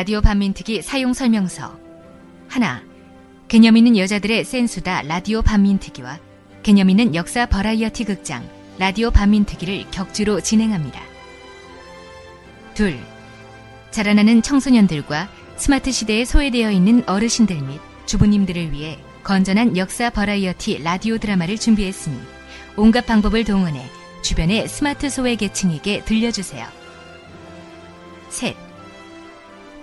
라디오 반민특위 사용 설명서 하나 개념 있는 여자들의 센 수다 라디오 반민특위와 개념 있는 역사 버라이어티 극장 라디오 반민특위를 격주로 진행합니다. 둘 자라나는 청소년들과 스마트 시대에 소외되어 있는 어르신들 및 주부님들을 위해 건전한 역사 버라이어티 라디오 드라마를 준비했으니 온갖 방법을 동원해 주변의 스마트 소외 계층에게 들려주세요. 셋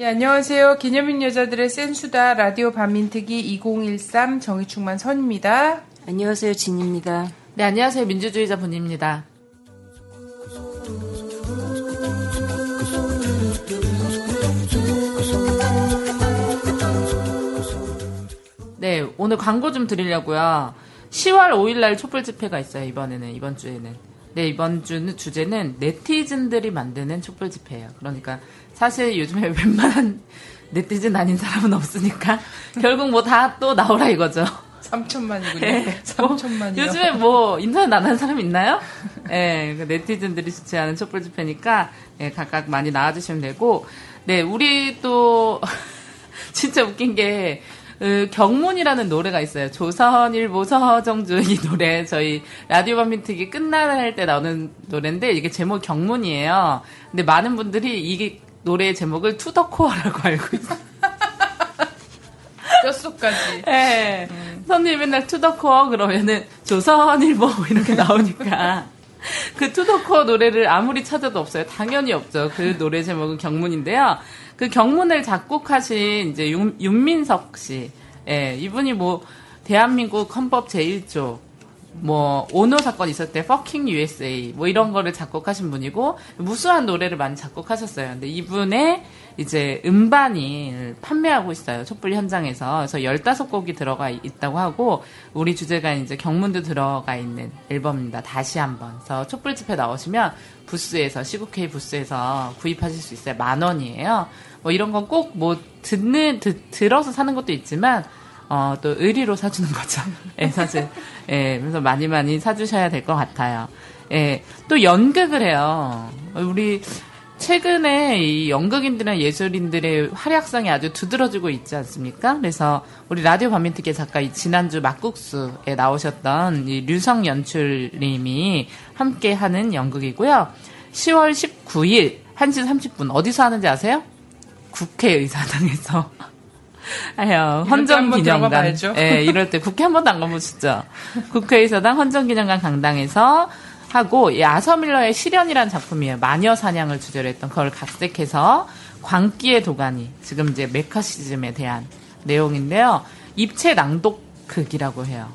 예, 안녕하세요. 기념인 여자들의 센수다 라디오 반민특위 2013 정의충만 선입니다. 안녕하세요. 진입니다. 네, 안녕하세요. 민주주의자 분입니다. 네, 오늘 광고 좀 드리려고요. 10월 5일 날 촛불 집회가 있어요. 이번에는 이번 주에는. 네, 이번 주는 주제는 네티즌들이 만드는 촛불 집회예요. 그러니까 사실 요즘에 웬만한 네티즌 아닌 사람은 없으니까 결국 뭐 다 또 나오라 이거죠. 3천만이군요. 네, 3천만이요. 요즘에 뭐 인터넷 안 하는 사람 있나요? 예, 네, 네티즌들이 주최하는 촛불 집회니까 예, 각각 많이 나와주시면 되고, 네, 우리 또 진짜 웃긴 게 그, 경문이라는 노래가 있어요. 조선일보 서정주 이 노래 저희 라디오 반민특위 끝날 때 나오는 노래인데 이게 제목 경문이에요. 근데 많은 분들이 이게 노래 제목을 to the core라고 알고 있어요. 뼛속까지. 네. 음. 선생님 맨날 to the core 그러면은 조선일보 이렇게 나오니까 그 투더코어 노래를 아무리 찾아도 없어요. 당연히 없죠. 그 노래 제목은 경문인데요. 그 경문을 작곡하신 이제 윤, 윤민석 씨. 예, 이분이 뭐 대한민국 헌법 제1조 뭐 오노 사건 있을 때 Fucking USA 뭐 이런 거를 작곡하신 분이고 무수한 노래를 많이 작곡하셨어요. 근데 이분의 이제 음반이 판매하고 있어요. 촛불 현장에서. 그래서 15곡이 들어가 있다고 하고 우리 주제가 이제 경문도 들어가 있는 앨범입니다. 다시 한번. 그래서 촛불 집회 나오시면 부스에서 시국회의 부스에서 구입하실 수 있어요. 만 원이에요. 뭐 이런 건 꼭 뭐 듣는 듣, 들어서 사는 것도 있지만 어, 또 의리로 사주는 거죠. 예, 사실. 예, 그래서 많이 많이 사주셔야 될 것 같아요. 예, 또 연극을 해요. 우리 최근에 이 연극인들이나 예술인들의 활약상이 아주 두드러지고 있지 않습니까? 그래서 우리 라디오 반민특위 작가 이 지난주 막국수에 나오셨던 이 류성 연출님이 함께 하는 연극이고요. 10월 19일 1시 30분 어디서 하는지 아세요? 국회의사당에서 아유, 헌정기념관. 예, 이럴 때 국회 한 번도 안 가보셨죠? 국회의사당 헌정기념관 강당에서 하고, 이 아서밀러의 시련이라는 작품이에요. 마녀 사냥을 주제로 했던 그걸 각색해서 광기의 도가니, 지금 이제 메카시즘에 대한 내용인데요. 입체 낭독극이라고 해요.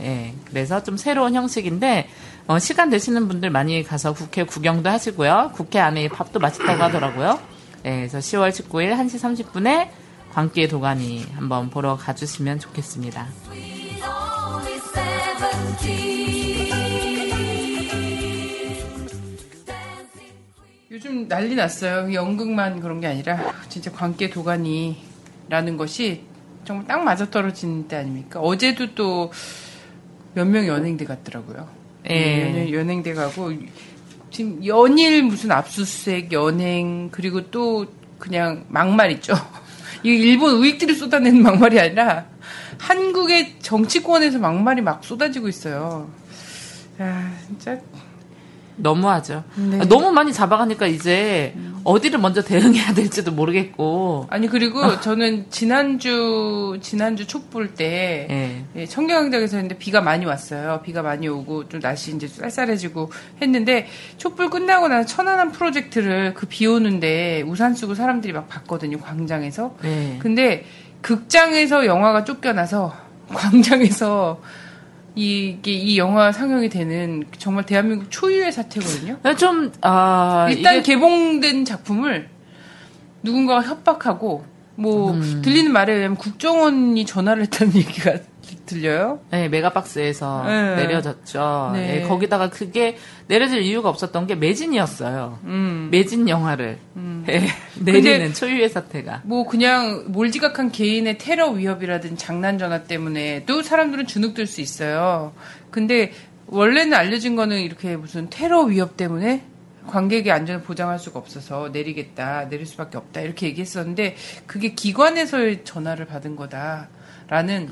예, 그래서 좀 새로운 형식인데, 어, 시간 되시는 분들 많이 가서 국회 구경도 하시고요. 국회 안에 밥도 맛있다고 하더라고요. 예, 그래서 10월 19일 1시 30분에 광기의 도가니 한번 보러 가주시면 좋겠습니다. 요즘 난리 났어요. 연극만 그런 게 아니라 진짜 광기의 도가니라는 것이 정말 딱 맞아떨어지는 때 아닙니까? 어제도 또 몇 명 연행대 갔더라고요. 예. 연행대 가고 지금 연일 무슨 압수수색, 연행 그리고 또 그냥 막말 있죠. 이 일본 우익들이 쏟아내는 막말이 아니라 한국의 정치권에서 막말이 막 쏟아지고 있어요. 야, 진짜 너무하죠. 네. 너무 많이 잡아가니까 이제 어디를 먼저 대응해야 될지도 모르겠고. 아니 그리고 저는 지난주 지난주 촛불 때 예. 예, 청계광장에서 했는데 비가 많이 왔어요. 비가 많이 오고 좀 날씨 이제 쌀쌀해지고 했는데 촛불 끝나고 나서 천안함 프로젝트를 그 비 오는데 우산 쓰고 사람들이 막 봤거든요. 광장에서. 네. 근데 극장에서 영화가 쫓겨나서 광장에서 이게 이 영화 상영이 되는 정말 대한민국 초유의 사태거든요. 좀, 아, 일단 이게 개봉된 작품을 누군가가 협박하고 뭐 음. 들리는 말에 의하면 국정원이 전화를 했다는 얘기가 들려요. 네, 메가박스에서 네. 내려졌죠. 네. 예, 거기다가 그게 내려질 이유가 없었던 게 매진이었어요. 음. 매진 영화를 예, 내리는 초유의 사태가. 뭐 그냥 몰지각한 개인의 테러 위협이라든 장난 전화 때문에 또 사람들은 주눅들 수 있어요. 근데 원래는 알려진 거는 이렇게 무슨 테러 위협 때문에 관객의 안전을 보장할 수가 없어서 내리겠다, 내릴 수밖에 없다 이렇게 얘기했었는데 그게 기관에서의 전화를 받은 거다라는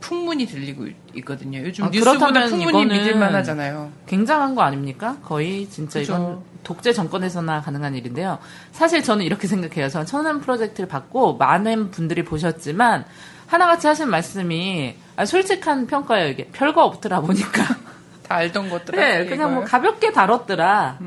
풍문이 들리고 있- 있거든요. 요즘 아, 뉴스보다 풍문이 이거는 믿을 만하잖아요. 굉장한 거 아닙니까? 거의 진짜 그죠. 이건 독재 정권에서나 가능한 일인데요. 사실 저는 이렇게 생각해요. 저는 천안 프로젝트를 받고 많은 분들이 보셨지만 하나같이 하신 말씀이 아, 솔직한 평가예요. 이게 별거 없더라 보니까. 다 알던 것들. 네, 그냥 뭐 가볍게 다뤘더라.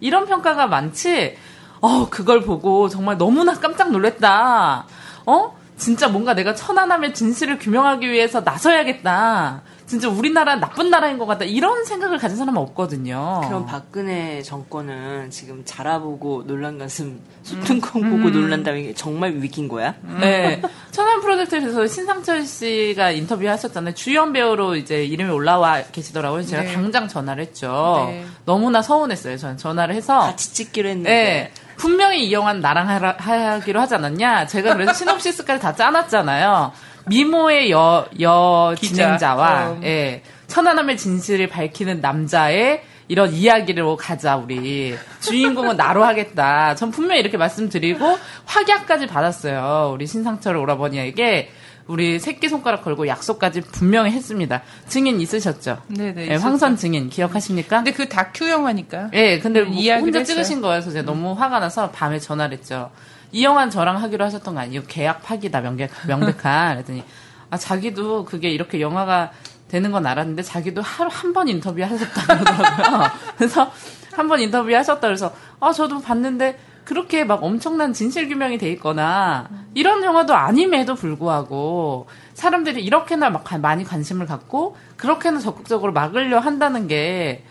이런 평가가 많지. 어, 그걸 보고 정말 너무나 깜짝 놀랐다. 어? 진짜 뭔가 내가 천안함의 진실을 규명하기 위해서 나서야겠다. 진짜 우리나라 나쁜 나라인 것 같다. 이런 생각을 가진 사람은 없거든요. 그럼 박근혜 정권은 지금 자라보고 놀란 가슴 수tun콩 보고 놀란다는 게 정말 위기인 거야? 네. 천안 프로젝트에서 신상철 씨가 인터뷰 하셨잖아요. 주연 배우로 이제 이름이 올라와 계시더라고요. 제가 네. 당장 전화를 했죠. 네. 너무나 서운했어요. 저는 전화를 해서. 같이 찍기로 했는데 네. 분명히 이영환 나랑 하라, 하기로 하지 않았냐? 제가 그래서 시놉시스까지 다 짜놨잖아요. 미모의 여, 여 기자. 진행자와, 어. 예, 천안함의 진실을 밝히는 남자의 이런 이야기로 가자, 우리. 주인공은 나로 하겠다. 전 분명히 이렇게 말씀드리고, 확약까지 받았어요. 우리 신상철 오라버니에게. 우리 새끼손가락 걸고 약속까지 분명히 했습니다. 증인 있으셨죠? 네네. 예, 황선 증인 기억하십니까? 근데 그 다큐 영화니까. 예, 근데 뭐 혼자 했어요. 찍으신 거여서 제가 너무 화가 나서 밤에 전화를 했죠. 이영환 저랑 하기로 하셨던 거 아니에요? 계약 파기다 명백, 명백한. 그랬더니 아 자기도 그게 이렇게 영화가 되는 건 알았는데 자기도 하루 한 번 인터뷰 하셨다고 그러더라고요. 그래서 한 번 인터뷰 하셨다 그래서 아 저도 봤는데 그렇게 막 엄청난 진실 규명이 돼 있거나 이런 영화도 아님에도 불구하고 사람들이 이렇게나 막 관- 많이 관심을 갖고 그렇게나 적극적으로 막으려 한다는 게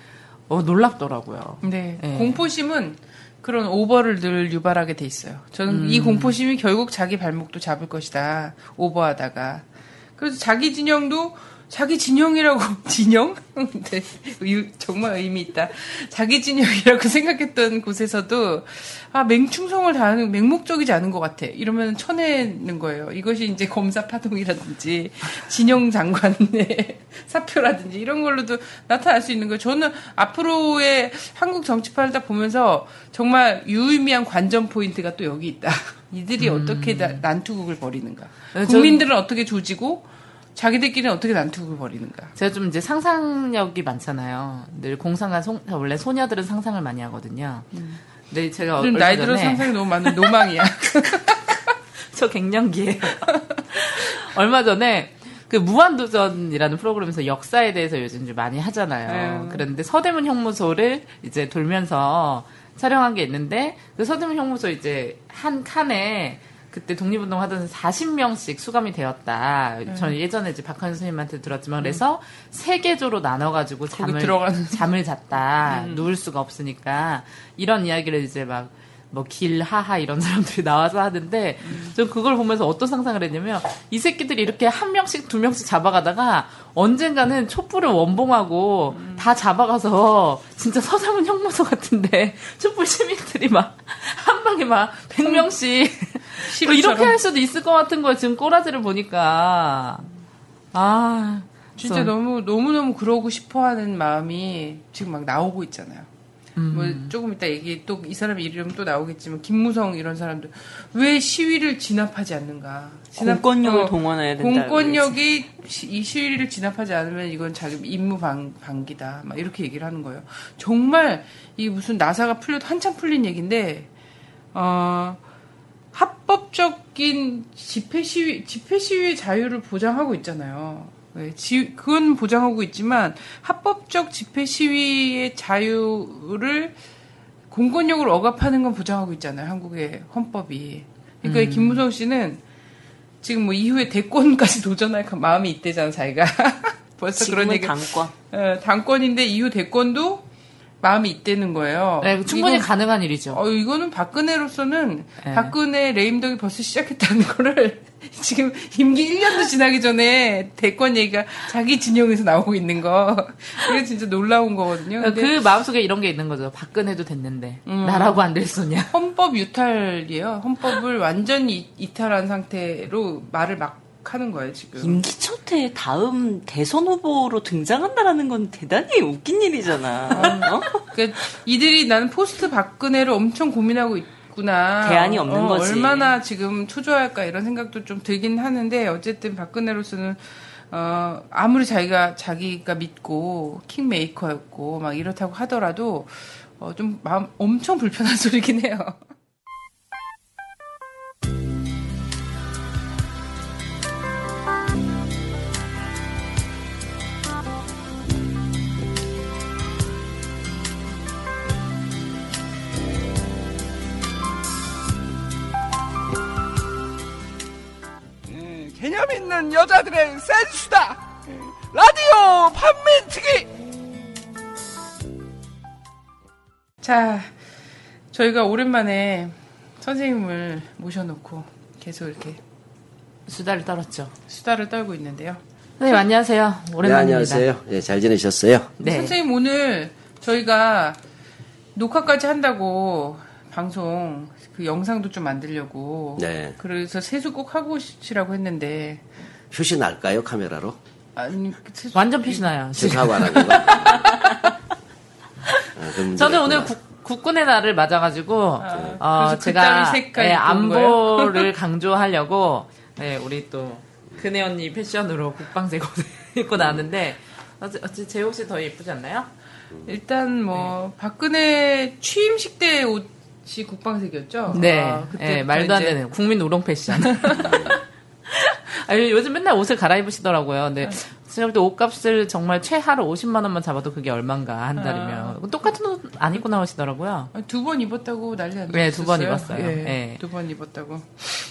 어, 놀랍더라고요. 네. 예. 공포심은 그런 오버를 늘 유발하게 돼 있어요. 저는 이 공포심이 결국 자기 발목도 잡을 것이다. 오버하다가. 그래서 자기 진영도 자기 진영이라고 진영? 네. 유- 정말 의미 있다. 자기 진영이라고 생각했던 곳에서도 아 맹충성을 다하는 맹목적이지 않은 것 같아. 이러면 쳐내는 거예요. 이것이 이제 검사 파동이라든지 진영 장관의 사표라든지 이런 걸로도 나타날 수 있는 거예요. 저는 앞으로의 한국 정치판을 딱 보면서 정말 유의미한 관전 포인트가 또 여기 있다. 이들이 어떻게 나- 난투극을 벌이는가. 네, 전- 국민들은 어떻게 조지고 자기들끼리는 어떻게 난투극을 벌이는가. 제가 좀 이제 상상력이 많잖아요. 늘 공상한 송- 원래 소녀들은 상상을 많이 하거든요. 근데 제가 요즘 나이 들어 상상이 너무 많은 노망이야. 저 갱년기예요. 얼마 전에 그 무한도전이라는 프로그램에서 역사에 대해서 요즘 좀 많이 하잖아요. 네. 그런데 서대문 형무소를 이제 돌면서 촬영한 게 있는데 그 서대문 형무소 이제 한 칸에 그때 독립운동 하던 40명씩 수감이 되었다. 네. 저는 예전에 이제 박한수 선생님한테 들었지만 그래서 세 개조로 나눠가지고 잠을 들어가는. 잠을 잤다. 누울 수가 없으니까 이런 이야기를 이제 막 뭐 길 하하 이런 사람들이 나와서 하는데 전 그걸 보면서 어떤 상상을 했냐면 이 새끼들이 이렇게 한 명씩 두 명씩 잡아가다가 언젠가는 촛불을 원봉하고 다 잡아가서 진짜 서장훈 형무소 같은데 촛불 시민들이 막 한 방에 막 100명씩 뭐 이렇게 할 수도 있을 것 같은 거예요. 지금 꼬라지를 보니까 아 진짜 너무 너무 너무 그러고 싶어하는 마음이 지금 막 나오고 있잖아요. 뭐 조금 이따 얘기 또 이 사람 이름 또 나오겠지만 김무성 이런 사람들 왜 시위를 진압하지 않는가? 진압- 공권력을 어, 동원해야 된다. 공권력이 시- 이 시위를 진압하지 않으면 이건 자기 임무 방, 방기다. 막 이렇게 얘기를 하는 거예요. 정말 이 무슨 나사가 풀려도 한참 풀린 얘기인데 어, 합법적인 집회 시위 집회 시위의 자유를 보장하고 있잖아요. 네, 지- 그건 보장하고 있지만 합법적 집회 시위의 자유를 공권력으로 억압하는 건 보장하고 있잖아요. 한국의 헌법이. 그러니까 이 김무성 씨는 지금 뭐 이후에 대권까지 도전할 그 마음이 있대잖아, 자기가. 벌써 그런 얘기. 당권. 어, 당권인데 이후 대권도 마음이 있다는 거예요. 네, 충분히 이건- 가능한 일이죠. 어, 이거는 박근혜로서는 네. 박근혜 레임덕이 벌써 시작했다는 거를 지금 임기 1년도 지나기 전에 대권 얘기가 자기 진영에서 나오고 있는 거. 이게 진짜 놀라운 거거든요. 그 마음속에 이런 게 있는 거죠. 박근혜도 됐는데 음. 나라고 안 됐었냐. 헌법 유탈이에요. 헌법을 완전히 이탈한 상태로 말을 막 하는 거예요, 지금. 임기 초태 다음 대선 후보로 등장한다라는 건 대단히 웃긴 일이잖아. 어? 그러니까 이들이 나는 포스트 박근혜를 엄청 고민하고 있구나. 대안이 없는 어, 거지. 얼마나 지금 초조할까 이런 생각도 좀 들긴 하는데 어쨌든 박근혜로서는 어, 아무리 자기가 자기가 믿고 킹메이커였고 막 이렇다고 하더라도 어, 좀 마음 엄청 불편한 소리긴 해요. 개념 있는 여자들의 센스다. 예, 라디오 판매특위. 자, 저희가 오랜만에 선생님을 모셔놓고 계속 이렇게 수다를 떨었죠. 수다를 떨고 있는데요. 선생님 안녕하세요. 네, 오랜만입니다. 안녕하세요. 예, 잘 지내셨어요? 네. 선생님 오늘 저희가 녹화까지 한다고 방송 그 영상도 좀 만들려고 네. 그래서 세수 꼭 하고 오시라고 했는데 표시 날까요, 카메라로? 아니 세수 완전 피시나요. 제 사고 안 하는 거? 아, 그 문제가 저는 오늘. 국, 국군의 날을 맞아가지고 어, 그래서 그 제가 온 안보를 강조하려고 예, 우리 또 그네 언니 패션으로 국방색 옷을 입고 나왔는데 어찌 제 옷이 더 예쁘지 않나요? 일단 뭐 박근혜 취임식 때 옷 이 국방색이었죠. 네, 아, 그때 예, 말도 안 되는 국민 우롱 패션. 아니, 요즘 맨날 옷을 갈아입으시더라고요. 근데 제가 볼때 옷값을 정말 최하로 50만 원만 잡아도 그게 얼만가 한 달이면 똑같은 옷 안 입고 나오시더라고요. 두 번 입었다고 난리 안 네, 두번 났었어요. 입었어요. 예, 예. 두번 입었다고.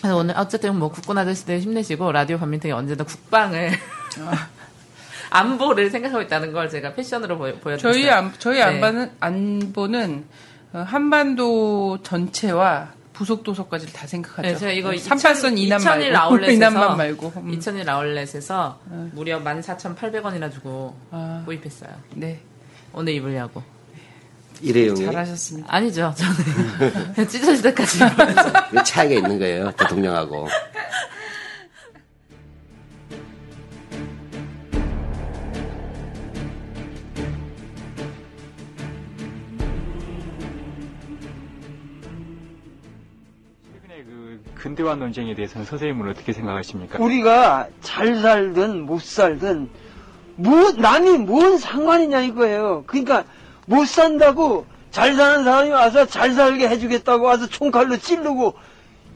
그래서 오늘 어쨌든 뭐 국군 아저씨들 힘내시고 라디오 반민특위 언제나 국방을 안보를 생각하고 있다는 걸 제가 패션으로 보여, 보여드렸어요. 저희 안, 저희 네. 안보는 안보는 어, 한반도 전체와 부속도서까지 다 생각하죠. 네, 제가 이거 38선 이남 2001 말고 이남만 말고. 음. 2001 아울렛에서 무려 14,800원이나 주고 아, 구입했어요. 네, 오늘 입으려고. 일회용이 잘하셨습니다. 아니죠. 저는 그냥 찢어질 때까지 차이가 있는 거예요, 대통령하고. 근대화 논쟁에 대해서는 선생님은 어떻게 생각하십니까? 우리가 잘 살든 못 살든 뭐 남이 뭔 상관이냐 이거예요. 그러니까 못 산다고 잘 사는 사람이 와서 잘 살게 해주겠다고 와서 총칼로 찌르고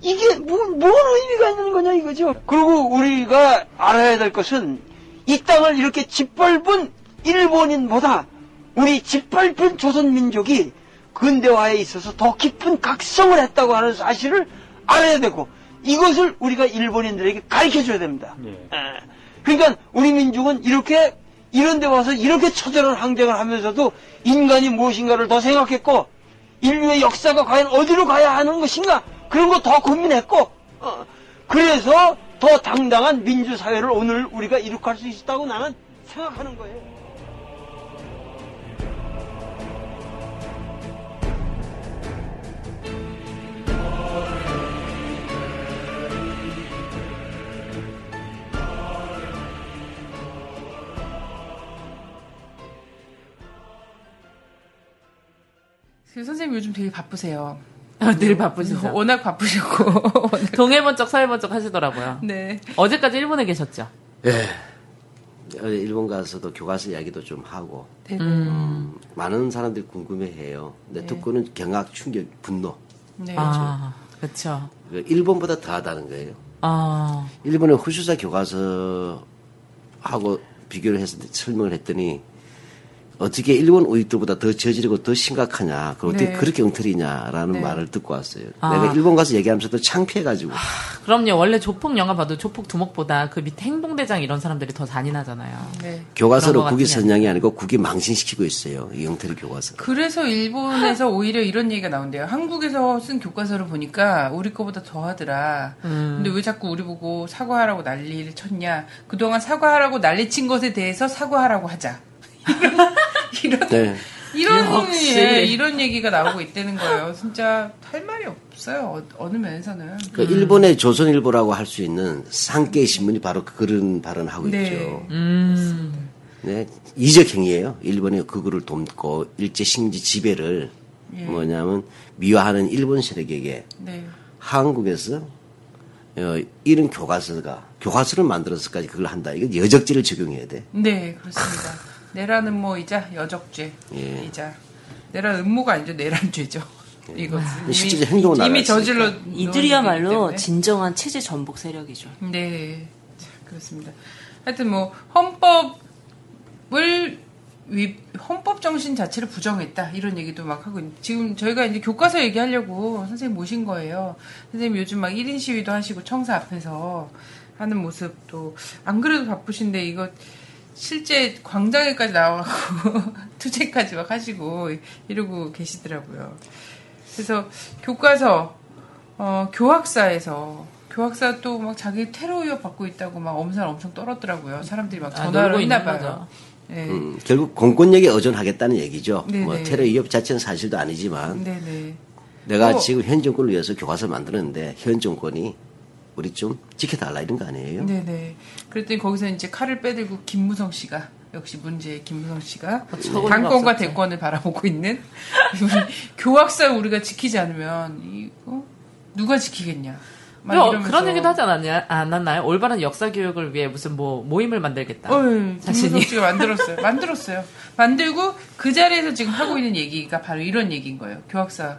이게 뭐, 뭔 의미가 있는 거냐 이거죠. 그리고 우리가 알아야 될 것은 이 땅을 이렇게 짓밟은 일본인보다 우리 짓밟은 조선민족이 근대화에 있어서 더 깊은 각성을 했다고 하는 사실을 알아야 되고 이것을 우리가 일본인들에게 가르쳐 줘야 됩니다. 예. 예. 그러니까 우리 민족은 이렇게 이런 데 와서 이렇게 처절한 항쟁을 하면서도 인간이 무엇인가를 더 생각했고 인류의 역사가 과연 어디로 가야 하는 것인가 그런 거 더 고민했고 어, 그래서 더 당당한 민주사회를 오늘 우리가 이룩할 수 있다고 나는 생각하는 거예요. 선생님 요즘 되게 바쁘세요. 아, 늘 바쁘시죠. 워낙 바쁘셨고. 동해번쩍 서해번쩍 하시더라고요. 네. 어제까지 일본에 계셨죠? 예. 어, 일본 가서도 교과서 이야기도 좀 하고 네. 음, 많은 사람들이 궁금해해요. 근데 듣고는 경악, 충격, 분노. 네. 아, 그렇죠. 그 일본보다 더하다는 거예요. 아, 일본의 후슈사 교과서 하고 비교를 해서 설명을 했더니 어떻게 일본 우익들보다 더 저지르고 더 심각하냐, 그 어떻게 네. 그렇게 엉터리냐라는 네. 말을 듣고 왔어요. 아. 내가 일본 가서 얘기하면서도 창피해가지고 그럼요. 원래 조폭 영화 봐도 조폭 두목보다 그 밑에 행동대장 이런 사람들이 더 잔인하잖아요. 네. 교과서로 같으면. 선양이 아니고 국위 망신시키고 있어요. 이 엉터리 교과서. 그래서 일본에서 오히려 이런 얘기가 나온대요. 한국에서 쓴 교과서를 보니까 우리 거보다 더 하더라. 음. 근데 왜 자꾸 우리 보고 사과하라고 난리를 쳤냐. 그동안 사과하라고 난리 친 것에 대해서 사과하라고 하자. 이런, 네. 이런, 역시. 예, 이런 얘기가 나오고 있다는 거예요. 진짜 할 말이 없어요. 어, 느 면에서는. 그 일본의 조선일보라고 할 수 있는 상계 신문이 바로 그런 발언하고 네. 있죠. 음. 네, 이적 행위예요. 일본의 극우를 돕고 일제 식민지 지배를 예. 뭐냐면 미화하는 일본 세력에게 네. 한국에서 어, 이런 교과서가 교과서를 만들어서까지 그걸 한다. 이건 여적죄를 적용해야 돼. 네, 그렇습니다. 내라는 뭐이자 여적죄. 예. 이자. 내란 음모가 아니죠. 내란죄죠. 이것은. 이미- 실제적 행동은 이미 나갔으니까. 저질러. 이들이야말로 진정한 체제 전복 세력이죠. 네. 자, 그렇습니다. 하여튼 뭐, 헌법을, 위, 헌법 정신 자체를 부정했다. 이런 얘기도 막 하고, 있- 지금 저희가 이제 교과서 얘기하려고 선생님 모신 거예요. 선생님 요즘 막 1인 시위도 하시고 청사 앞에서 하는 모습도, 안 그래도 바쁘신데 이거, 실제 광장에까지 나와갖고 투쟁까지 막 하시고 이러고 계시더라고요. 그래서 교과서 어, 교학사에서 교학사 또 막 자기 테러 위협 받고 있다고 막 엄살 엄청 떨었더라고요. 사람들이 막 아, 놀고 있는 했나 봐요. 네. 음, 결국 공권력에 의존하겠다는 얘기죠. 네네. 뭐 테러 위협 자체는 사실도 아니지만 네네. 내가 어. 지금 현 정권을 위해서 교과서를 만들었는데 현 정권이 우리 좀 지켜달라 이런 거 아니에요? 네네. 그랬더니 거기서 이제 칼을 빼들고 김무성 씨가 역시 문제의 김무성 씨가 처벌이 당권과. 대권을 바라보고 있는 교학사 우리가 지키지 않으면 이거 누가 지키겠냐. 그런 얘기도 하지 않았냐, 않았나요? 올바른 역사 교육을 위해 무슨 뭐 모임을 만들겠다. 어, 예. 자신이. 김무성 씨가 만들었어요. 만들었어요. 만들고 그 자리에서 지금 하고 있는 얘기가 바로 이런 얘기인 거예요. 교학사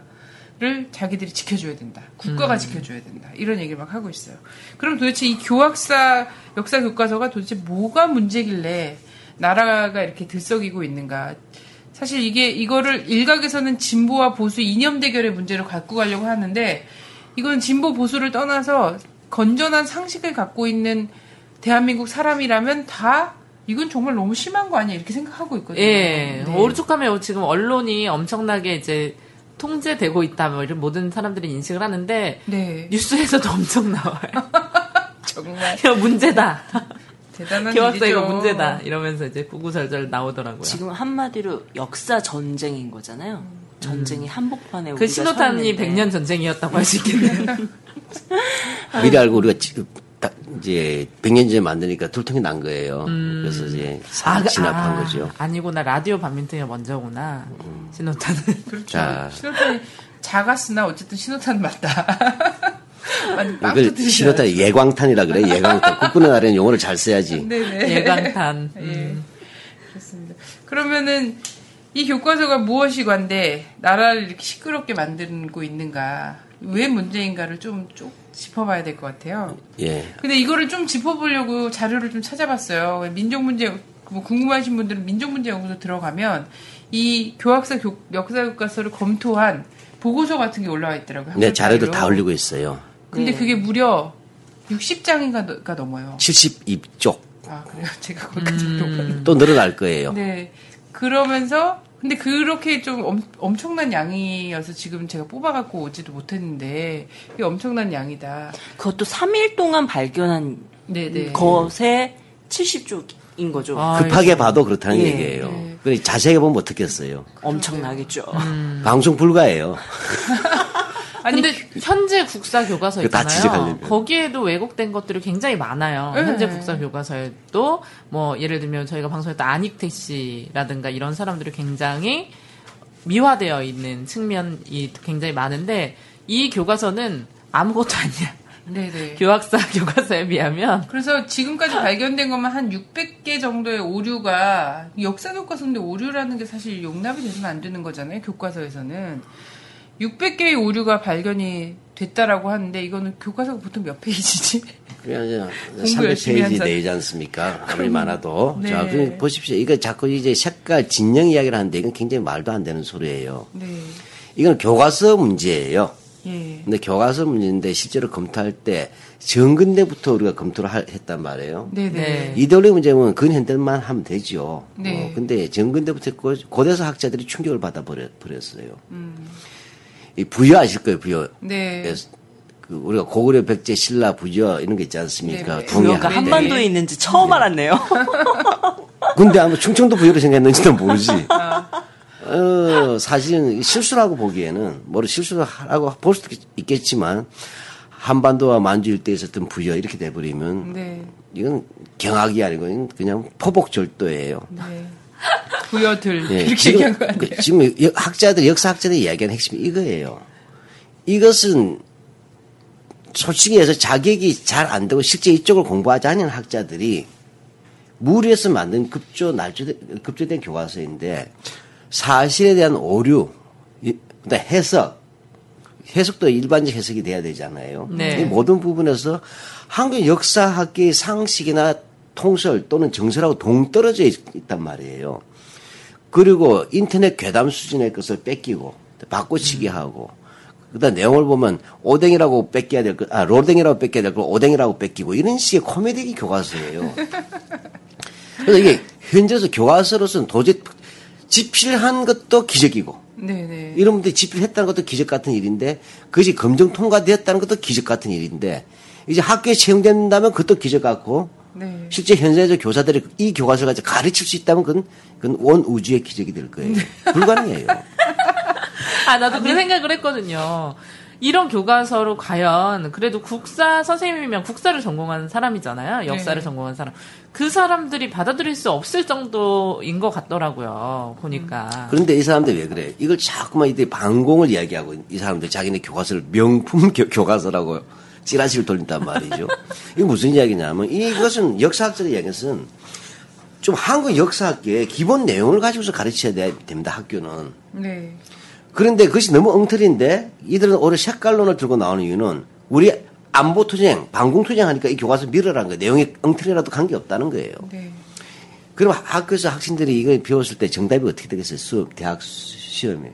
를 자기들이 지켜줘야 된다. 국가가 음. 지켜줘야 된다. 이런 얘기를 막 하고 있어요. 그럼 도대체 이 교학사 역사 교과서가 도대체 뭐가 문제길래 나라가 이렇게 들썩이고 있는가? 사실 이게 이거를 일각에서는 진보와 보수 이념 대결의 문제로 갖고 가려고 하는데 이건 진보 보수를 떠나서 건전한 상식을 갖고 있는 대한민국 사람이라면 다 이건 정말 너무 심한 거 아니야 이렇게 생각하고 있거든요. 예, 네. 오죽하면 지금 언론이 엄청나게 이제 통제되고 있다, 뭐 이런 모든 사람들이 인식을 하는데 네, 뉴스에서도 엄청 나와요. 정말 이거 문제다. 대단한 일이죠. 이거 문제다. 이러면서 이제 구구절절 나오더라고요. 지금 한마디로 역사 전쟁인 거잖아요. 전쟁이 한복판에 그 우리가 신호탄이 서 있는데 100년 전쟁이었다고 할 수 있겠네요. 미리 알고 우리가 지- 다- 이제 100년 전에 만드니까 둘통이 난 거예요. 그래서 이제 사- 그- 진압한 아, 거죠. 아니구나. 라디오 반민특이 먼저구나. 신호탄은. 그렇죠. 자. 신호탄이 작았으나 어쨌든 신호탄 맞다. 이걸 신호탄 예광탄이라 그래. 예광탄. 국군의 날에는 용어를 잘 써야지. 네네. 예광탄. 예. 음. 그렇습니다. 그러면은 이 교과서가 무엇이 관데 나라를 이렇게 시끄럽게 만들고 있는가 왜 문제인가를 좀 쭉 짚어봐야 될 것 같아요. 예. 근데 이거를 좀 짚어보려고 자료를 좀 찾아봤어요. 민족 문제 뭐 궁금하신 분들은 민족 문제 연구소 들어가면 이 교학사 교, 역사 교과서를 검토한 보고서 같은 게 올라와 있더라고요. 네, 자료들. 다 올리고 있어요. 근데 네. 그게 무려 60장인가 넘어요. 72쪽. 아 그래요? 제가 거기까지 못 봤는데. 또 늘어날 거예요. 네. 그러면서 근데 그렇게 좀 엄, 엄청난 양이어서 지금 제가 뽑아갖고 오지도 못했는데 이게 엄청난 양이다. 그것도 3일 동안 발견한 네네. 것에 70쪽인 거죠. 아, 급하게 봐도 그렇다는 예. 얘기예요. 네. 그래 자세하게 보면 어떻겠어요. 엄청나겠죠. 방송 불가예요. 아니 근데 현재 국사 교과서 있잖아요. 거기에도 왜곡된 것들이 굉장히 많아요. 네. 현재 국사 교과서에도 뭐 예를 들면 저희가 방송했던 안익태 씨라든가 이런 사람들이 굉장히 미화되어 있는 측면이 굉장히 많은데 이 교과서는 아무것도 아니야. 네네. 교학사 교과서에 비하면 그래서 지금까지 발견된 것만 한 600개 정도의 오류가 역사 교과서인데 오류라는 게 사실 용납이 돼서는 안 되는 거잖아요. 교과서에서는 600개의 오류가 발견이 됐다라고 하는데 이거는 교과서가 보통 몇 페이지지? 그냥 이제 공부 열심히 한 300페이지 사람. 내지 않습니까? 아무리 많아도. 네. 자, 그 보십시오. 이거 자꾸 이제 색깔 진영 이야기를 하는데 이건 굉장히 말도 안 되는 소리예요. 네. 이건 교과서 문제예요. 예. 근데 교과서 문제인데 실제로 검토할 때 정근대부터 우리가 검토를 할- 했단 말이에요. 네네. 네. 이데올로기 문제면 근현대만 하면 되죠. 네. 어, 근데 정근대부터 고- 고대사 학자들이 충격을 받아 버렸어요. 이 부여 아실 거예요, 부여. 음. 네. 그래서 그 우리가 고구려 백제 신라 부여 이런 거 있지 않습니까? 네, 네. 부여가 학대. 한반도에 있는지 처음 알았네요. 근데 아마 충청도 부여로 생겼는지는 모르지. 아. 어, 사실은 실수라고 보기에는, 뭐를 실수하라고 볼 수도 있겠지만, 한반도와 만주 일대에 있었던 부여 이렇게 돼버리면, 네. 이건 경악이 아니고, 이건 그냥 포복절도예요. 네. 부여들 예, 이렇게 지금, 얘기한 거 아니에요? 그, 지금 여- 학자들, 역사 학자들이 이야기하는 핵심이 이거예요. 이것은 솔직히 해서 자격이 잘 안 되고 실제 이쪽을 공부하지 않은 학자들이 무리해서 만든 급조, 날조된, 급조된 교과서인데 사실에 대한 오류, 이- 그다음 해석, 해석도 일반적 해석이 돼야 되잖아요. 네. 이 모든 부분에서 한국 역사학계의 상식이나 통설 또는 정설하고 동떨어져 있, 단 말이에요. 그리고 인터넷 괴담 수준의 것을 뺏기고 바꿔치기 하고 그다음 내용을 보면 오뎅이라고 뺏겨야 될 것, 아 로댕이라고 뺏겨야 될걸 오뎅이라고 뺏기고 이런 식의 코미디 교과서예요. 그래서 이게 현재서 교과서로서는 도저히 집필한 것도 기적이고 네네. 이런 분들이 집필했다는 것도 기적 같은 일인데 그것이 검증 통과되었다는 것도 기적 같은 일인데 이제 학교에 채용된다면 그것도 기적 같고 네. 실제 현재적 교사들이 이 교과서를 가지고 가르칠 수 있다면 그건, 그건 온 우주의 기적이 될 거예요. 불가능해요. 아, 나도 그 생각을 했거든요. 이런 교과서로 과연 그래도 국사 선생님이면 국사를 전공한 사람이잖아요. 역사를 네. 전공한 사람. 그 사람들이 받아들일 수 없을 정도인 것 같더라고요. 보니까. 그런데 이 사람들 왜 그래? 이걸 자꾸만 이들 반공을 이야기하고 이 사람들 자기네 교과서를 명품 교, 교과서라고 찌라시를 돌린단 말이죠. 이게 무슨 이야기냐면 이것은 역사학자의 이야기는 좀 한국 역사학계의 기본 내용을 가지고서 가르쳐야 돼- 됩니다. 학교는. 네. 그런데 그것이 너무 엉터리인데 이들은 올해 색깔론을 들고 나오는 이유는 우리 안보 투쟁, 방공 투쟁 하니까 이 교과서 밀어라는 거예요. 내용이 엉터리라도 관계 없다는 거예요. 네. 그럼 학교에서 학생들이 이걸 배웠을 때 정답이 어떻게 되겠어요? 수업, 대학 수- 시험에.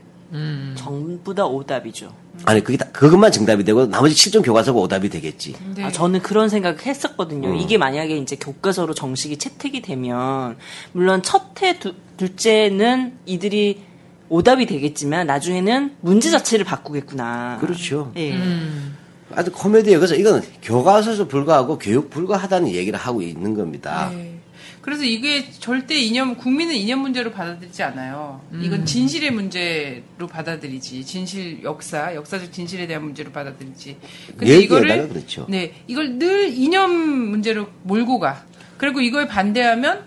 전부 다 오답이죠. 아니, 그게 다, 그것만 정답이 되고 나머지 7종 교과서가 오답이 되겠지. 네. 아, 저는 그런 생각을 했었거든요. 음. 이게 만약에 이제 교과서로 정식이 채택이 되면, 물론 첫 해, 두- 둘째는 이들이 오답이 되겠지만, 나중에는 문제 자체를 바꾸겠구나. 그렇죠. 예. 아주 코미디예요. 그래서 이건 교과서에서 불과하고 교육 불가하다는 얘기를 하고 있는 겁니다. 네. 그래서 이게 절대 이념 국민은 이념 문제로 받아들이지 않아요. 이건 진실의 문제로 받아들이지. 진실 역사, 역사적 진실에 대한 문제로 받아들이지. 근데 이거를 그렇죠. 네, 이걸 늘 이념 문제로 몰고 가. 그리고 이거에 반대하면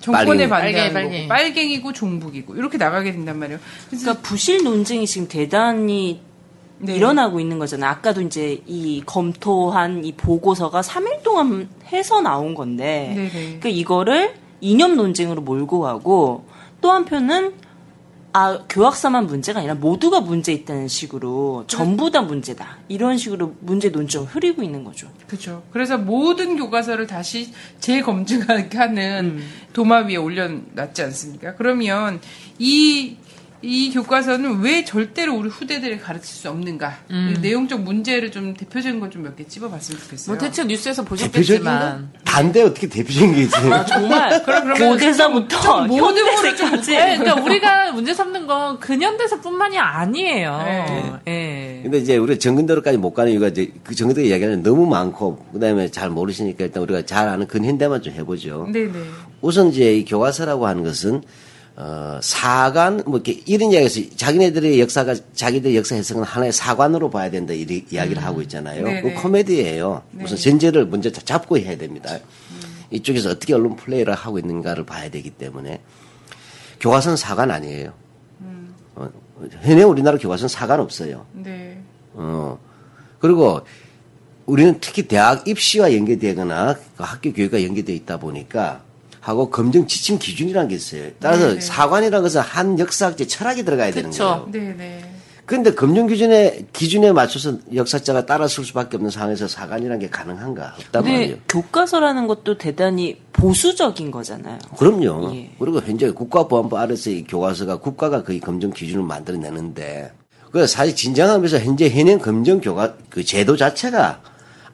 정권에. 반대하는 빨갱이, 거고 빨갱이. 빨갱이고 종북이고 이렇게 나가게 된단 말이에요. 그래서 그러니까 부실 논쟁이 지금 대단히 네. 일어나고 있는 거잖아요. 아까도 이제 이 검토한 이 보고서가 3일 동안 해서 나온 건데, 네네. 그러니까 이거를 이념 논쟁으로 몰고 가고 또 한편은 아 교학사만 문제가 아니라 모두가 문제 있다는 식으로 전부 다 문제다 이런 식으로 문제 논점을 흐리고 있는 거죠. 그렇죠. 그래서 모든 교과서를 다시 재검증하게 하는 도마 위에 올려놨지 않습니까? 그러면 이, 이 교과서는 왜 절대로 우리 후대들에 가르칠 수 없는가? 이 내용적 문제를 좀 대표적인 걸 좀 몇 개 찝어봤으면 좋겠어요. 뭐 대충 뉴스에서 보셨겠지만. 건 단데 어떻게 대표적인 게 있어요? 정말 고대사부터 모든 거를 좀 현대사까지 네, 그러니까 우리가 문제 삼는 건 근현대사뿐만이 아니에요. 네. 예. 근데 이제 우리가 정근대로까지 못 가는 이유가 이제 그 정근대 이야기하는 너무 많고 그다음에 잘 모르시니까 일단 우리가 잘 아는 근현대만 좀 해보죠. 네네. 우선 이제 이 교과서라고 하는 것은 어 사관 뭐 이렇게 이런 이야기에서 자기네들의 역사가 자기들 역사 해석은 하나의 사관으로 봐야 된다 이 이야기를 하고 있잖아요. 그 코미디예요. 우선 전제를 먼저 자- 잡고 해야 됩니다. 이쪽에서 어떻게 언론 플레이를 하고 있는가를 봐야 되기 때문에 교과서는 사관 아니에요. 어, 현행 우리나라 교과서는 사관 없어요. 네. 어. 그리고 우리는 특히 대학 입시와 연계되거나 그 학교 교육과 연계되어 있다 보니까 하고 검정 지침 기준이라는 게 있어요. 따라서 네네. 사관이라는 것은 한 역사학제 철학이 들어가야 되는 그쵸. 거예요. 네, 네. 그런데 검정 기준에 기준에 맞춰서 역사자가 따라 쓸 수밖에 없는 상황에서 사관이라는 게 가능한가? 말이에요. 근데 교과서라는 것도 대단히 보수적인 거잖아요. 그럼요. 예. 그리고 현재 국가보안법 아래서 이 교과서가 국가가 거의 검정 기준을 만들어내는데, 그 사실 진정하면서 현재 현행 검정 교과 그 제도 자체가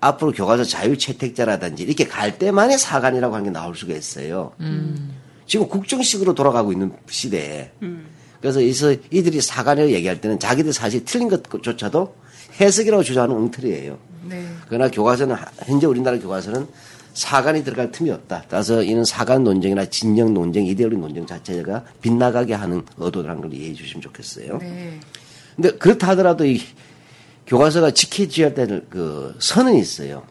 앞으로 교과서 자유 채택자라든지 이렇게 갈 때만에 사관이라고 하는 게 나올 수가 있어요. 지금 국정식으로 돌아가고 있는 시대에. 그래서 이서 이들이 사관이라고 얘기할 때는 자기들 사실 틀린 것조차도 해석이라고 주장하는 엉터리예요. 네. 그러나 교과서는 현재 우리나라 교과서는 사관이 들어갈 틈이 없다. 따라서 이는 사관 논쟁이나 진영 논쟁, 이데올리 논쟁 자체가 빗나가게 하는 의도라는 걸 이해해 주시면 좋겠어요. 네. 근데 그렇다 하더라도 이 교과서가 지켜져야 될 그 선은 있어요.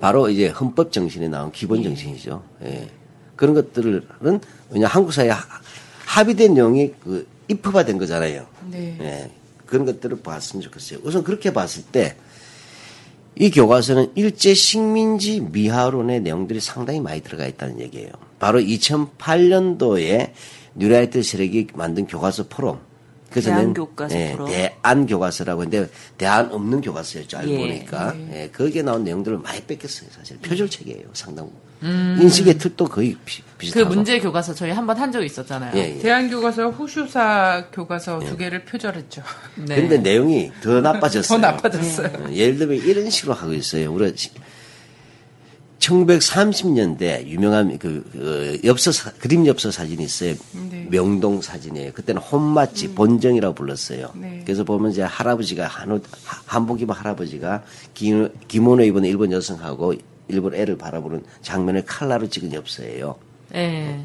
바로 이제 헌법 정신에 나온 기본 정신이죠. 예. 그런 것들은 왜냐 한국 사회에 하- 합의된 내용이 그 입법화된 거잖아요. 네. 예. 그런 것들을 봤으면 좋겠어요. 우선 그렇게 봤을 때 이 교과서는 일제 식민지 미화론의 내용들이 상당히 많이 들어가 있다는 얘기예요. 바로 2008년도에 뉴라이트 세력이 만든 교과서 포럼. 그전엔 대한교과서 예. 대안 교과서라고 했는데 대안 없는 교과서였죠. 알고 예. 보니까 예, 거기에 나온 내용들을 많이 뺏겼어요. 사실 표절 체계예요. 상당 부분. 인식의 틀도 거의 비, 그 비슷하고. 문제 교과서 저희 한 번 한 적이 있었잖아요. 예, 예. 대한교과서 후슈사 교과서 두 개를 표절했죠. 네. 근데 내용이 더 나빠졌어요. 더 나빠졌어요. 어, 예를 들면 이런 식으로 하고 있어요. 우리 1930년대 유명한 그, 그 엽서 사- 그림 엽서 사진이 있어요. 네. 명동 사진이에요. 그때는 혼마치 본정이라고 불렀어요. 네. 그래서 보면 이제 할아버지가 한옷 하- 한복 입은 할아버지가 기, 기모노 입은 일본 여성하고 일본 애를 바라보는 장면을 칼라로 찍은 엽서예요. 예.